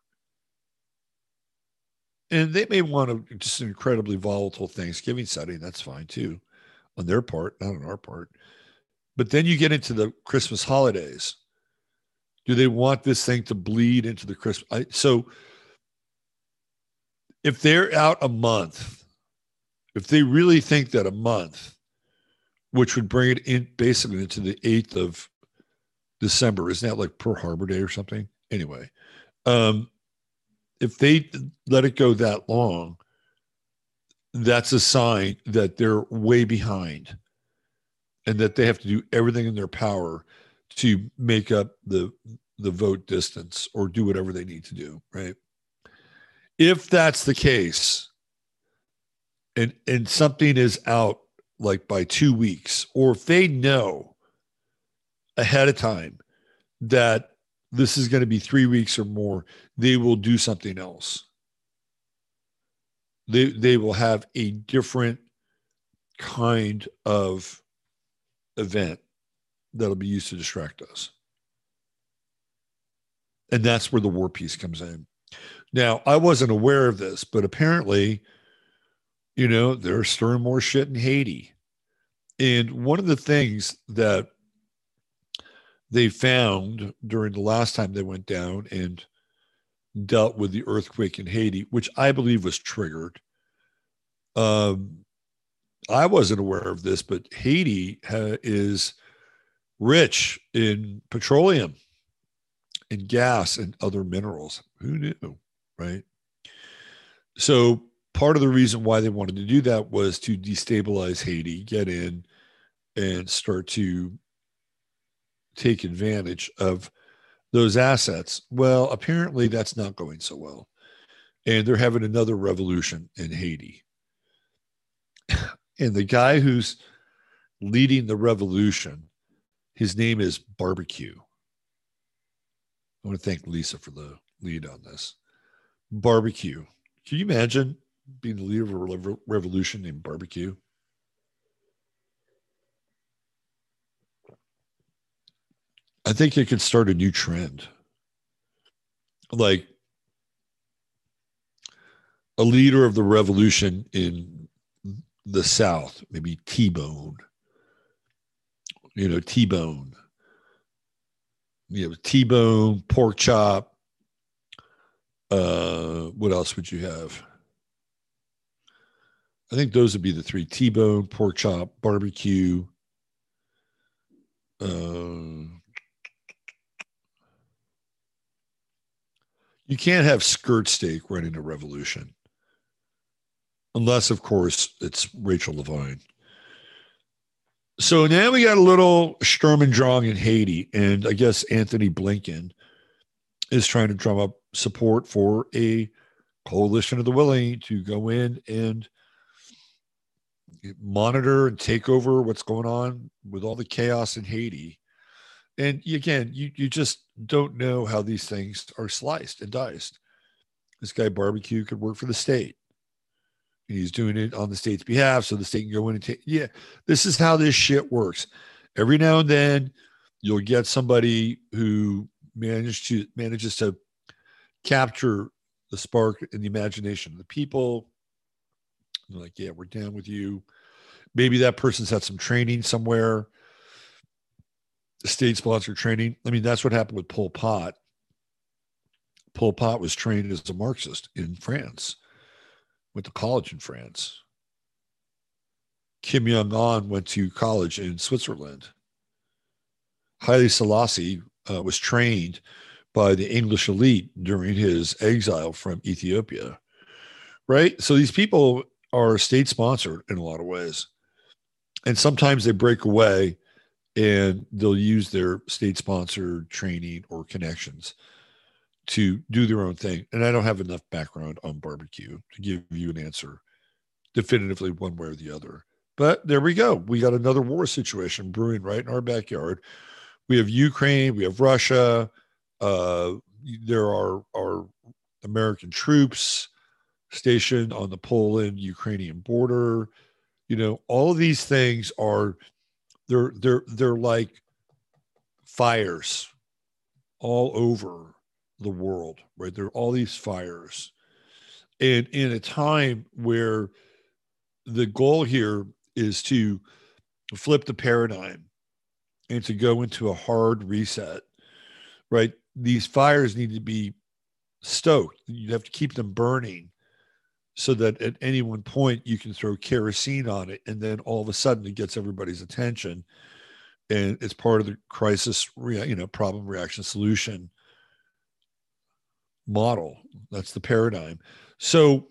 And they may want to just an incredibly volatile Thanksgiving setting. That's fine too on their part, not on our part. But then you get into the Christmas holidays. Do they want this thing to bleed into the Christmas? I, so if they're out a month, if they really think that a month, which would bring it in basically into the 8th of December, isn't that like Pearl Harbor Day or something? Anyway, um, if they let it go that long, that's a sign that they're way behind and that they have to do everything in their power to make up the the vote distance or do whatever they need to do right if that's the case and and something is out like by 2 weeks or if they know ahead of time that this is going to be 3 weeks or more they will do something else they they will have a different kind of event that'll be used to distract us. And that's where the war piece comes in. Now, I wasn't aware of this, but apparently, you know, they're stirring more shit in Haiti. And one of the things that they found during the last time they went down and dealt with the earthquake in Haiti, which I believe was triggered. Um, I wasn't aware of this, but Haiti ha- is rich in petroleum and gas and other minerals. Who knew, right? So part of the reason why they wanted to do that was to destabilize Haiti, get in and start to take advantage of those assets. Well, apparently that's not going so well. And they're having another revolution in Haiti. and the guy who's leading the revolution, his name is Barbecue. I want to thank Lisa for the lead on this. Barbecue. Can you imagine being the leader of a revolution named Barbecue? I think it could start a new trend. Like a leader of the revolution in the South, maybe T Bone, you know, T Bone, you know, T Bone, pork chop. Uh, what else would you have? I think those would be the three T Bone, pork chop, barbecue. Uh, You can't have skirt steak running a revolution. Unless, of course, it's Rachel Levine. So now we got a little Sturm und Drang in Haiti. And I guess Antony Blinken is trying to drum up support for a coalition of the willing to go in and monitor and take over what's going on with all the chaos in Haiti and again, you you just don't know how these things are sliced and diced. This guy barbecue could work for the state. And he's doing it on the state's behalf, so the state can go in and take. Yeah, this is how this shit works. Every now and then, you'll get somebody who managed to manages to capture the spark and the imagination of the people. They're like, yeah, we're down with you. Maybe that person's had some training somewhere state sponsored training. I mean, that's what happened with Pol Pot. Pol Pot was trained as a Marxist in France, went to college in France. Kim Jong Un went to college in Switzerland. Haile Selassie uh, was trained by the English elite during his exile from Ethiopia. Right? So these people are state sponsored in a lot of ways. And sometimes they break away and they'll use their state sponsored training or connections to do their own thing. And I don't have enough background on barbecue to give you an answer definitively one way or the other. But there we go. We got another war situation brewing right in our backyard. We have Ukraine, we have Russia, uh, there are, are American troops stationed on the Poland Ukrainian border. You know, all of these things are they're they're they're like fires all over the world right? There are all these fires. And in a time where the goal here is to flip the paradigm and to go into a hard reset right? These fires need to be stoked. You have to keep them burning so that at any one point you can throw kerosene on it and then all of a sudden it gets everybody's attention and it's part of the crisis you know problem reaction solution model. That's the paradigm. So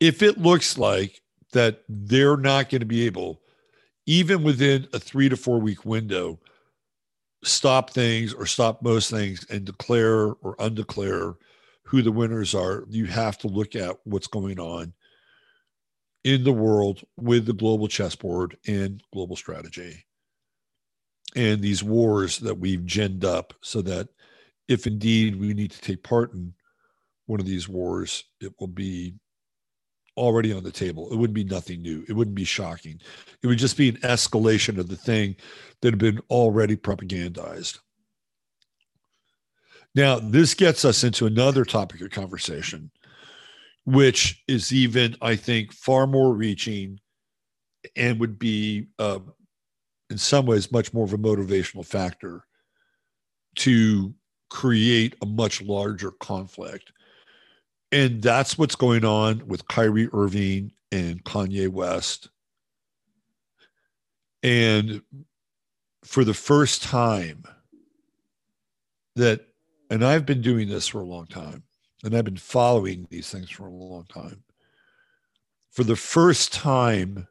if it looks like that they're not going to be able even within a 3 to 4 week window stop things or stop most things and declare or undeclare who the winners are, you have to look at what's going on in the world with the global chessboard and global strategy and these wars that we've ginned up so that if indeed we need to take part in one of these wars, it will be already on the table. It wouldn't be nothing new. It wouldn't be shocking. It would just be an escalation of the thing that had been already propagandized. Now, this gets us into another topic of conversation, which is even, I think, far more reaching and would be, uh, in some ways, much more of a motivational factor to create a much larger conflict. And that's what's going on with Kyrie Irving and Kanye West. And for the first time, that, and I've been doing this for a long time, and I've been following these things for a long time. For the first time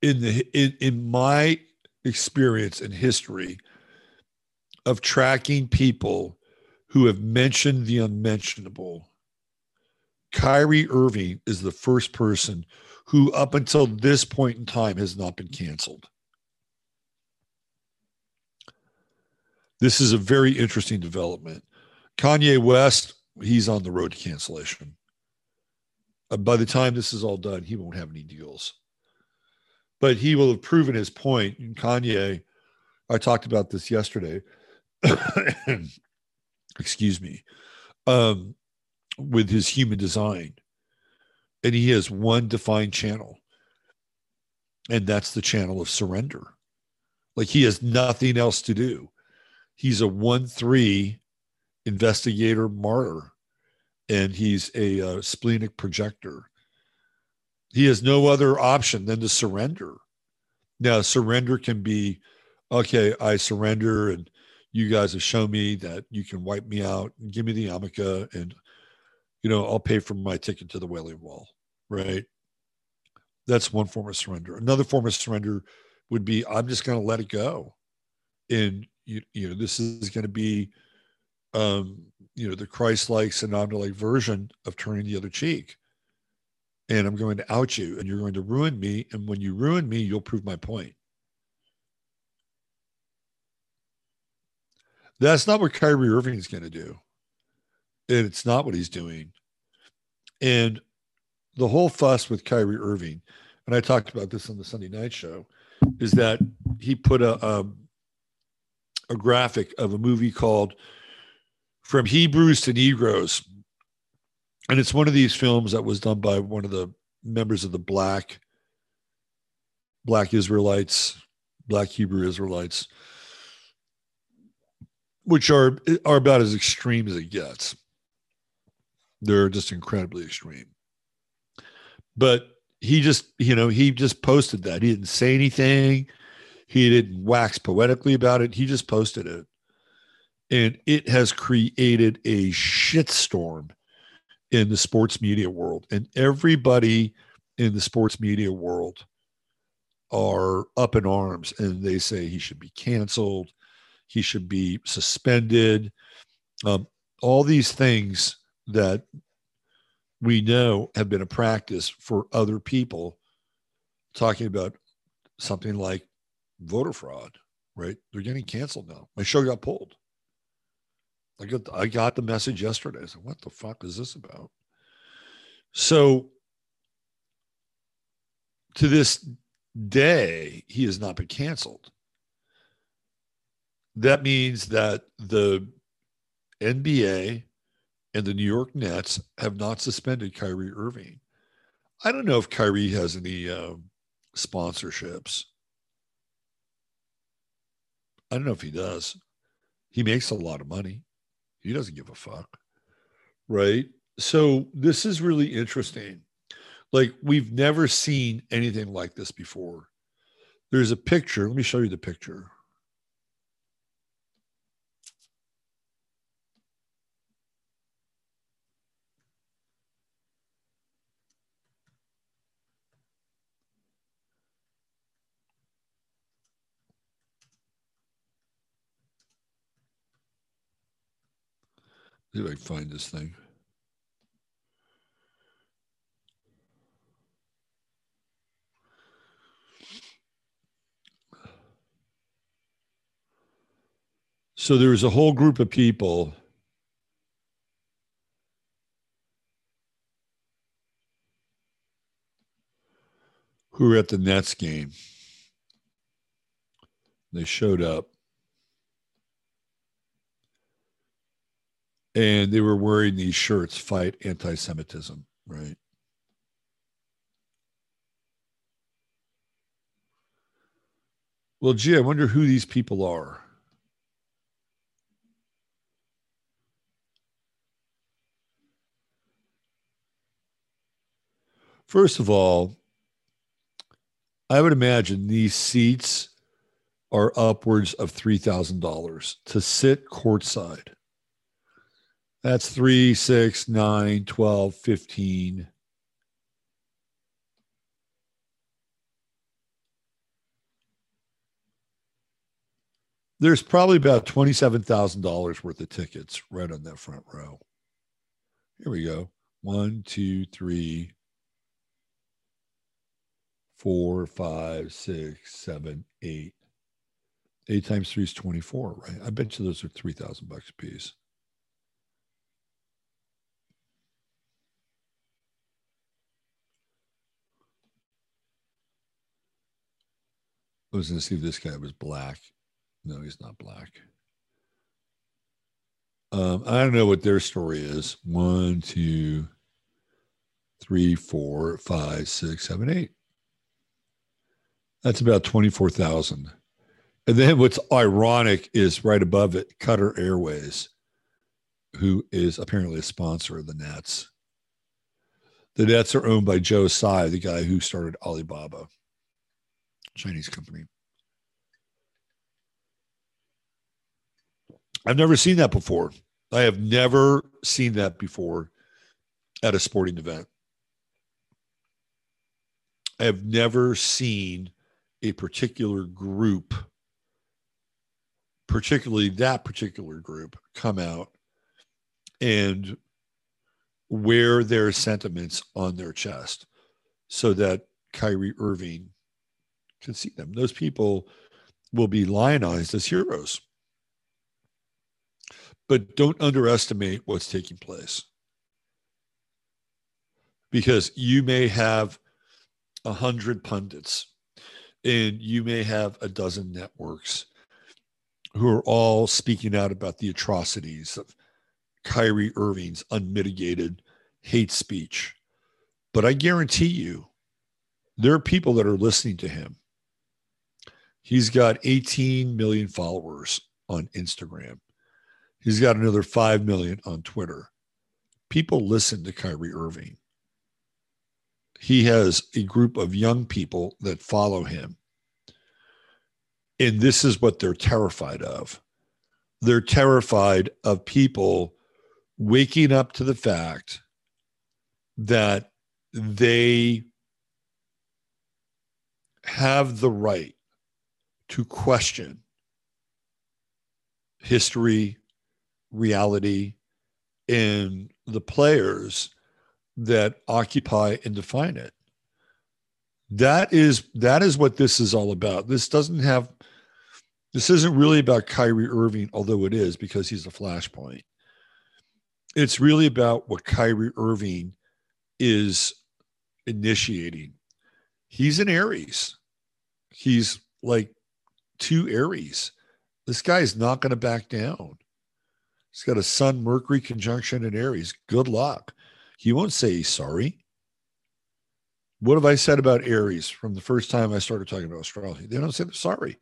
in the in, in my experience and history of tracking people who have mentioned the unmentionable, Kyrie Irving is the first person who, up until this point in time, has not been canceled. This is a very interesting development. Kanye West, he's on the road to cancellation. Uh, by the time this is all done, he won't have any deals. But he will have proven his point. And Kanye, I talked about this yesterday. excuse me, um, with his human design. And he has one defined channel, and that's the channel of surrender. Like he has nothing else to do. He's a 1 3 investigator martyr, and he's a uh, splenic projector. He has no other option than to surrender. Now, surrender can be okay, I surrender and you guys have shown me that you can wipe me out and give me the yarmulke and you know i'll pay for my ticket to the wailing wall right that's one form of surrender another form of surrender would be i'm just going to let it go and you, you know this is going to be um you know the christ-like synonymous version of turning the other cheek and i'm going to out you and you're going to ruin me and when you ruin me you'll prove my point That's not what Kyrie Irving is going to do. And it's not what he's doing. And the whole fuss with Kyrie Irving, and I talked about this on the Sunday night show, is that he put a, a, um, a graphic of a movie called From Hebrews to Negroes. And it's one of these films that was done by one of the members of the black black Israelites, black Hebrew Israelites which are are about as extreme as it gets. They're just incredibly extreme. But he just, you know, he just posted that. He didn't say anything. He didn't wax poetically about it. He just posted it. And it has created a shitstorm in the sports media world. And everybody in the sports media world are up in arms and they say he should be canceled he should be suspended. Um, all these things that we know have been a practice for other people talking about something like voter fraud, right? They're getting canceled now. My show got pulled. I got I got the message yesterday. I said, "What the fuck is this about?" So to this day, he has not been canceled that means that the NBA and the New York Nets have not suspended Kyrie Irving. I don't know if Kyrie has any uh, sponsorships. I don't know if he does. He makes a lot of money. He doesn't give a fuck. Right. So this is really interesting. Like we've never seen anything like this before. There's a picture. Let me show you the picture. See if I can find this thing. So there was a whole group of people who were at the Nets game. They showed up. And they were wearing these shirts, fight anti Semitism, right? Well, gee, I wonder who these people are. First of all, I would imagine these seats are upwards of $3,000 to sit courtside. That's three, six, nine, 12, 15. There's probably about $27,000 worth of tickets right on that front row. Here we go. One, two, three, four, five, six, seven, eight. Eight times three is 24, right? I bet you those are 3,000 bucks a piece. I was going to see if this guy was black. No, he's not black. Um, I don't know what their story is. One, two, three, four, five, six, seven, eight. That's about 24,000. And then what's ironic is right above it, Qatar Airways, who is apparently a sponsor of the Nets. The Nets are owned by Joe Tsai, the guy who started Alibaba, Chinese company. I've never seen that before. I have never seen that before at a sporting event. I have never seen a particular group, particularly that particular group, come out and wear their sentiments on their chest so that Kyrie Irving can see them. Those people will be lionized as heroes. But don't underestimate what's taking place. Because you may have a hundred pundits and you may have a dozen networks who are all speaking out about the atrocities of Kyrie Irving's unmitigated hate speech. But I guarantee you, there are people that are listening to him. He's got 18 million followers on Instagram. He's got another 5 million on Twitter. People listen to Kyrie Irving he has a group of young people that follow him. And this is what they're terrified of. They're terrified of people waking up to the fact that they have the right to question history, reality, and the players that occupy and define it. That is that is what this is all about. This doesn't have this isn't really about Kyrie Irving, although it is because he's a flashpoint. It's really about what Kyrie Irving is initiating. He's an Aries. He's like two Aries. This guy is not going to back down. He's got a Sun Mercury conjunction in Aries. Good luck. He won't say sorry. What have I said about Aries from the first time I started talking about astrology? They don't say they're sorry.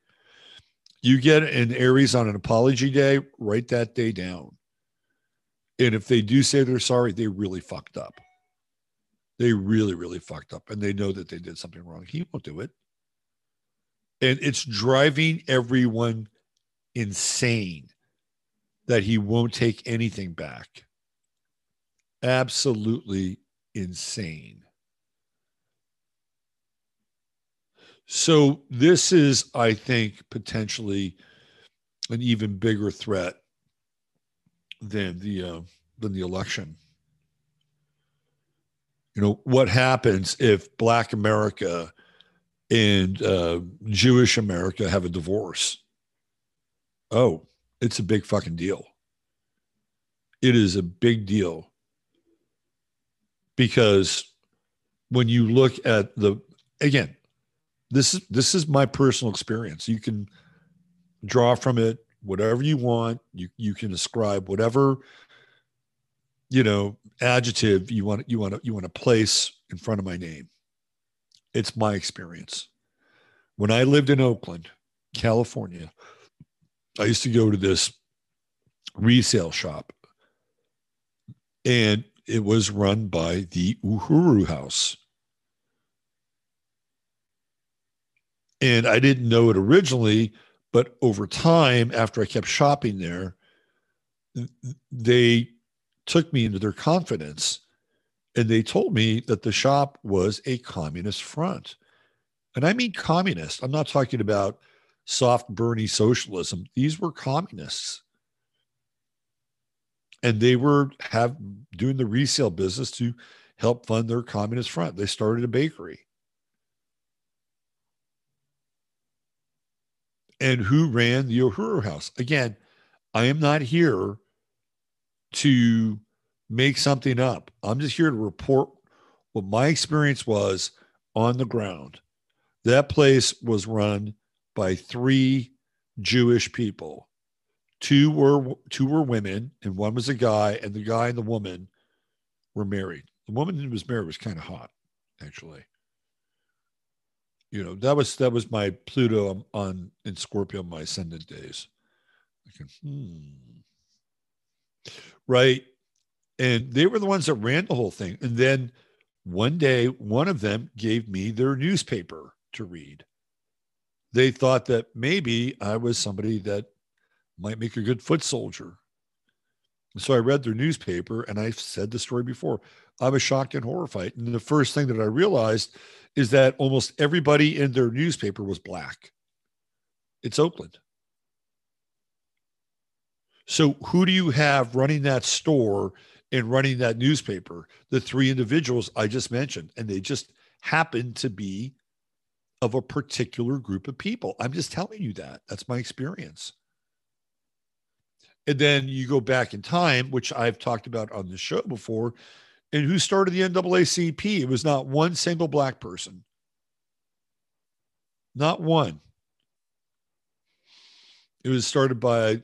You get an Aries on an apology day, write that day down. And if they do say they're sorry, they really fucked up. They really, really fucked up. And they know that they did something wrong. He won't do it. And it's driving everyone insane that he won't take anything back absolutely insane. So, this is, I think, potentially an even bigger threat than the uh, than the election. You know what happens if Black America and uh, Jewish America have a divorce? Oh, it's a big fucking deal. It is a big deal because when you look at the again this is this is my personal experience you can draw from it whatever you want you you can ascribe whatever you know, adjective you want you want to you want to place in front of my name. It's my experience. When I lived in Oakland, California, I used to go to this resale shop and it was run by the Uhuru House. And I didn't know it originally, but over time, after I kept shopping there, they took me into their confidence and they told me that the shop was a communist front. And I mean communist. I'm not talking about soft Bernie socialism. These were communists. And they were have doing the resale business to help fund their communist front. They started a bakery. And who ran the Uhuru House? Again, I am not here to make something up. I'm just here to report what my experience was on the ground. That place was run by three Jewish people. Two were two were women, and one was a guy, and the guy and the woman were married. The woman who was married was kind of hot, actually. You know, that was that was my Pluto on in Scorpio, my ascendant days. Can, hmm. Right. And they were the ones that ran the whole thing. And then one day, one of them gave me their newspaper to read. They thought that maybe I was somebody that might make a good foot soldier. So I read their newspaper and I've said the story before. I was shocked and horrified. And the first thing that I realized is that almost everybody in their newspaper was black. It's Oakland. So who do you have running that store and running that newspaper? The three individuals I just mentioned. And they just happen to be of a particular group of people. I'm just telling you that. That's my experience. And then you go back in time, which I've talked about on the show before. And who started the NAACP? It was not one single black person. Not one. It was started by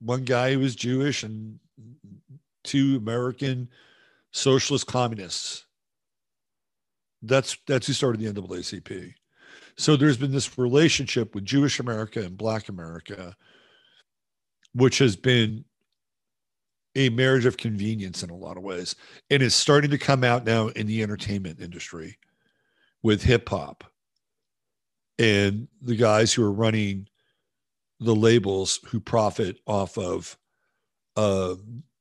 one guy who was Jewish and two American socialist communists. That's that's who started the NAACP. So there's been this relationship with Jewish America and Black America, which has been a marriage of convenience in a lot of ways. And is starting to come out now in the entertainment industry with hip hop and the guys who are running the labels who profit off of uh,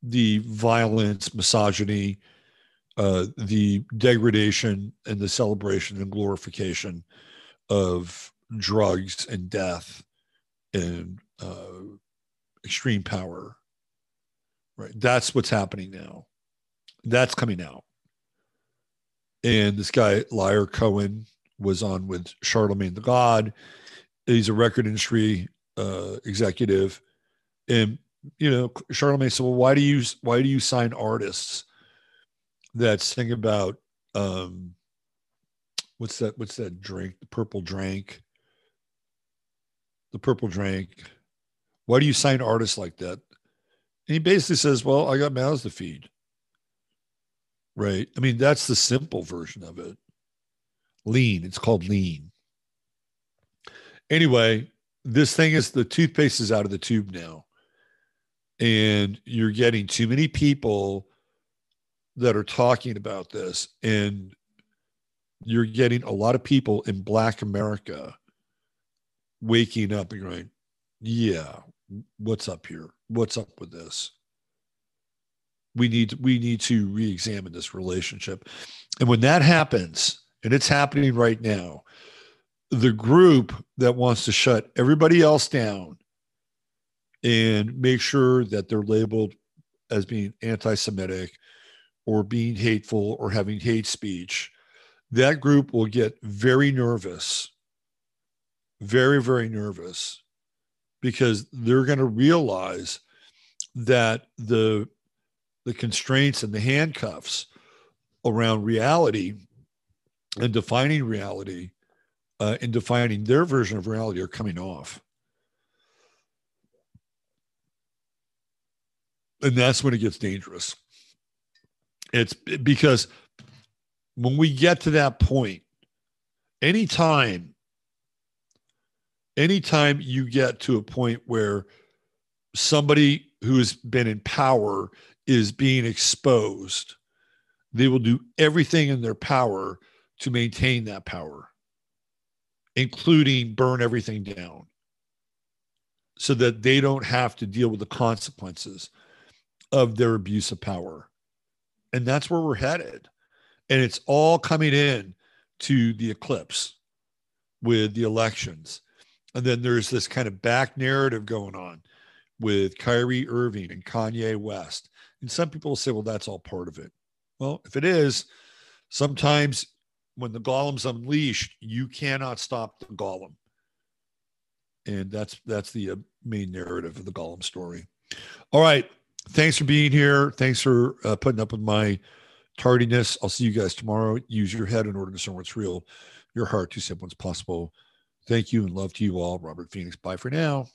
the violence, misogyny, uh, the degradation, and the celebration and glorification of drugs and death and uh, extreme power. Right. That's what's happening now. That's coming out. And this guy, Lyor Cohen, was on with Charlemagne the God. He's a record industry uh, executive. And, you know, Charlemagne said, well, why do you, why do you sign artists that sing about, um, what's that? What's that drink? The purple drink. The purple drink. Why do you sign artists like that? And he basically says, Well, I got mouths to feed. Right. I mean, that's the simple version of it. Lean. It's called lean. Anyway, this thing is the toothpaste is out of the tube now. And you're getting too many people that are talking about this. And you're getting a lot of people in Black America waking up and going, yeah, what's up here? What's up with this? We need we need to re-examine this relationship. And when that happens, and it's happening right now, the group that wants to shut everybody else down and make sure that they're labeled as being anti-Semitic or being hateful or having hate speech that group will get very nervous, very, very nervous, because they're going to realize that the the constraints and the handcuffs around reality and defining reality uh, and defining their version of reality are coming off. And that's when it gets dangerous. It's because when we get to that point, anytime, anytime you get to a point where somebody who has been in power is being exposed, they will do everything in their power to maintain that power, including burn everything down so that they don't have to deal with the consequences of their abuse of power. And that's where we're headed. And it's all coming in to the eclipse with the elections. And then there's this kind of back narrative going on with Kyrie Irving and Kanye West. And some people say, well, that's all part of it. Well, if it is, sometimes when the golem's unleashed, you cannot stop the golem. And that's that's the uh, main narrative of the golem story. All right. Thanks for being here. Thanks for uh, putting up with my tardiness. I'll see you guys tomorrow. Use your head in order to discern what's real, your heart to simple as possible. Thank you and love to you all. Robert Phoenix. Bye for now.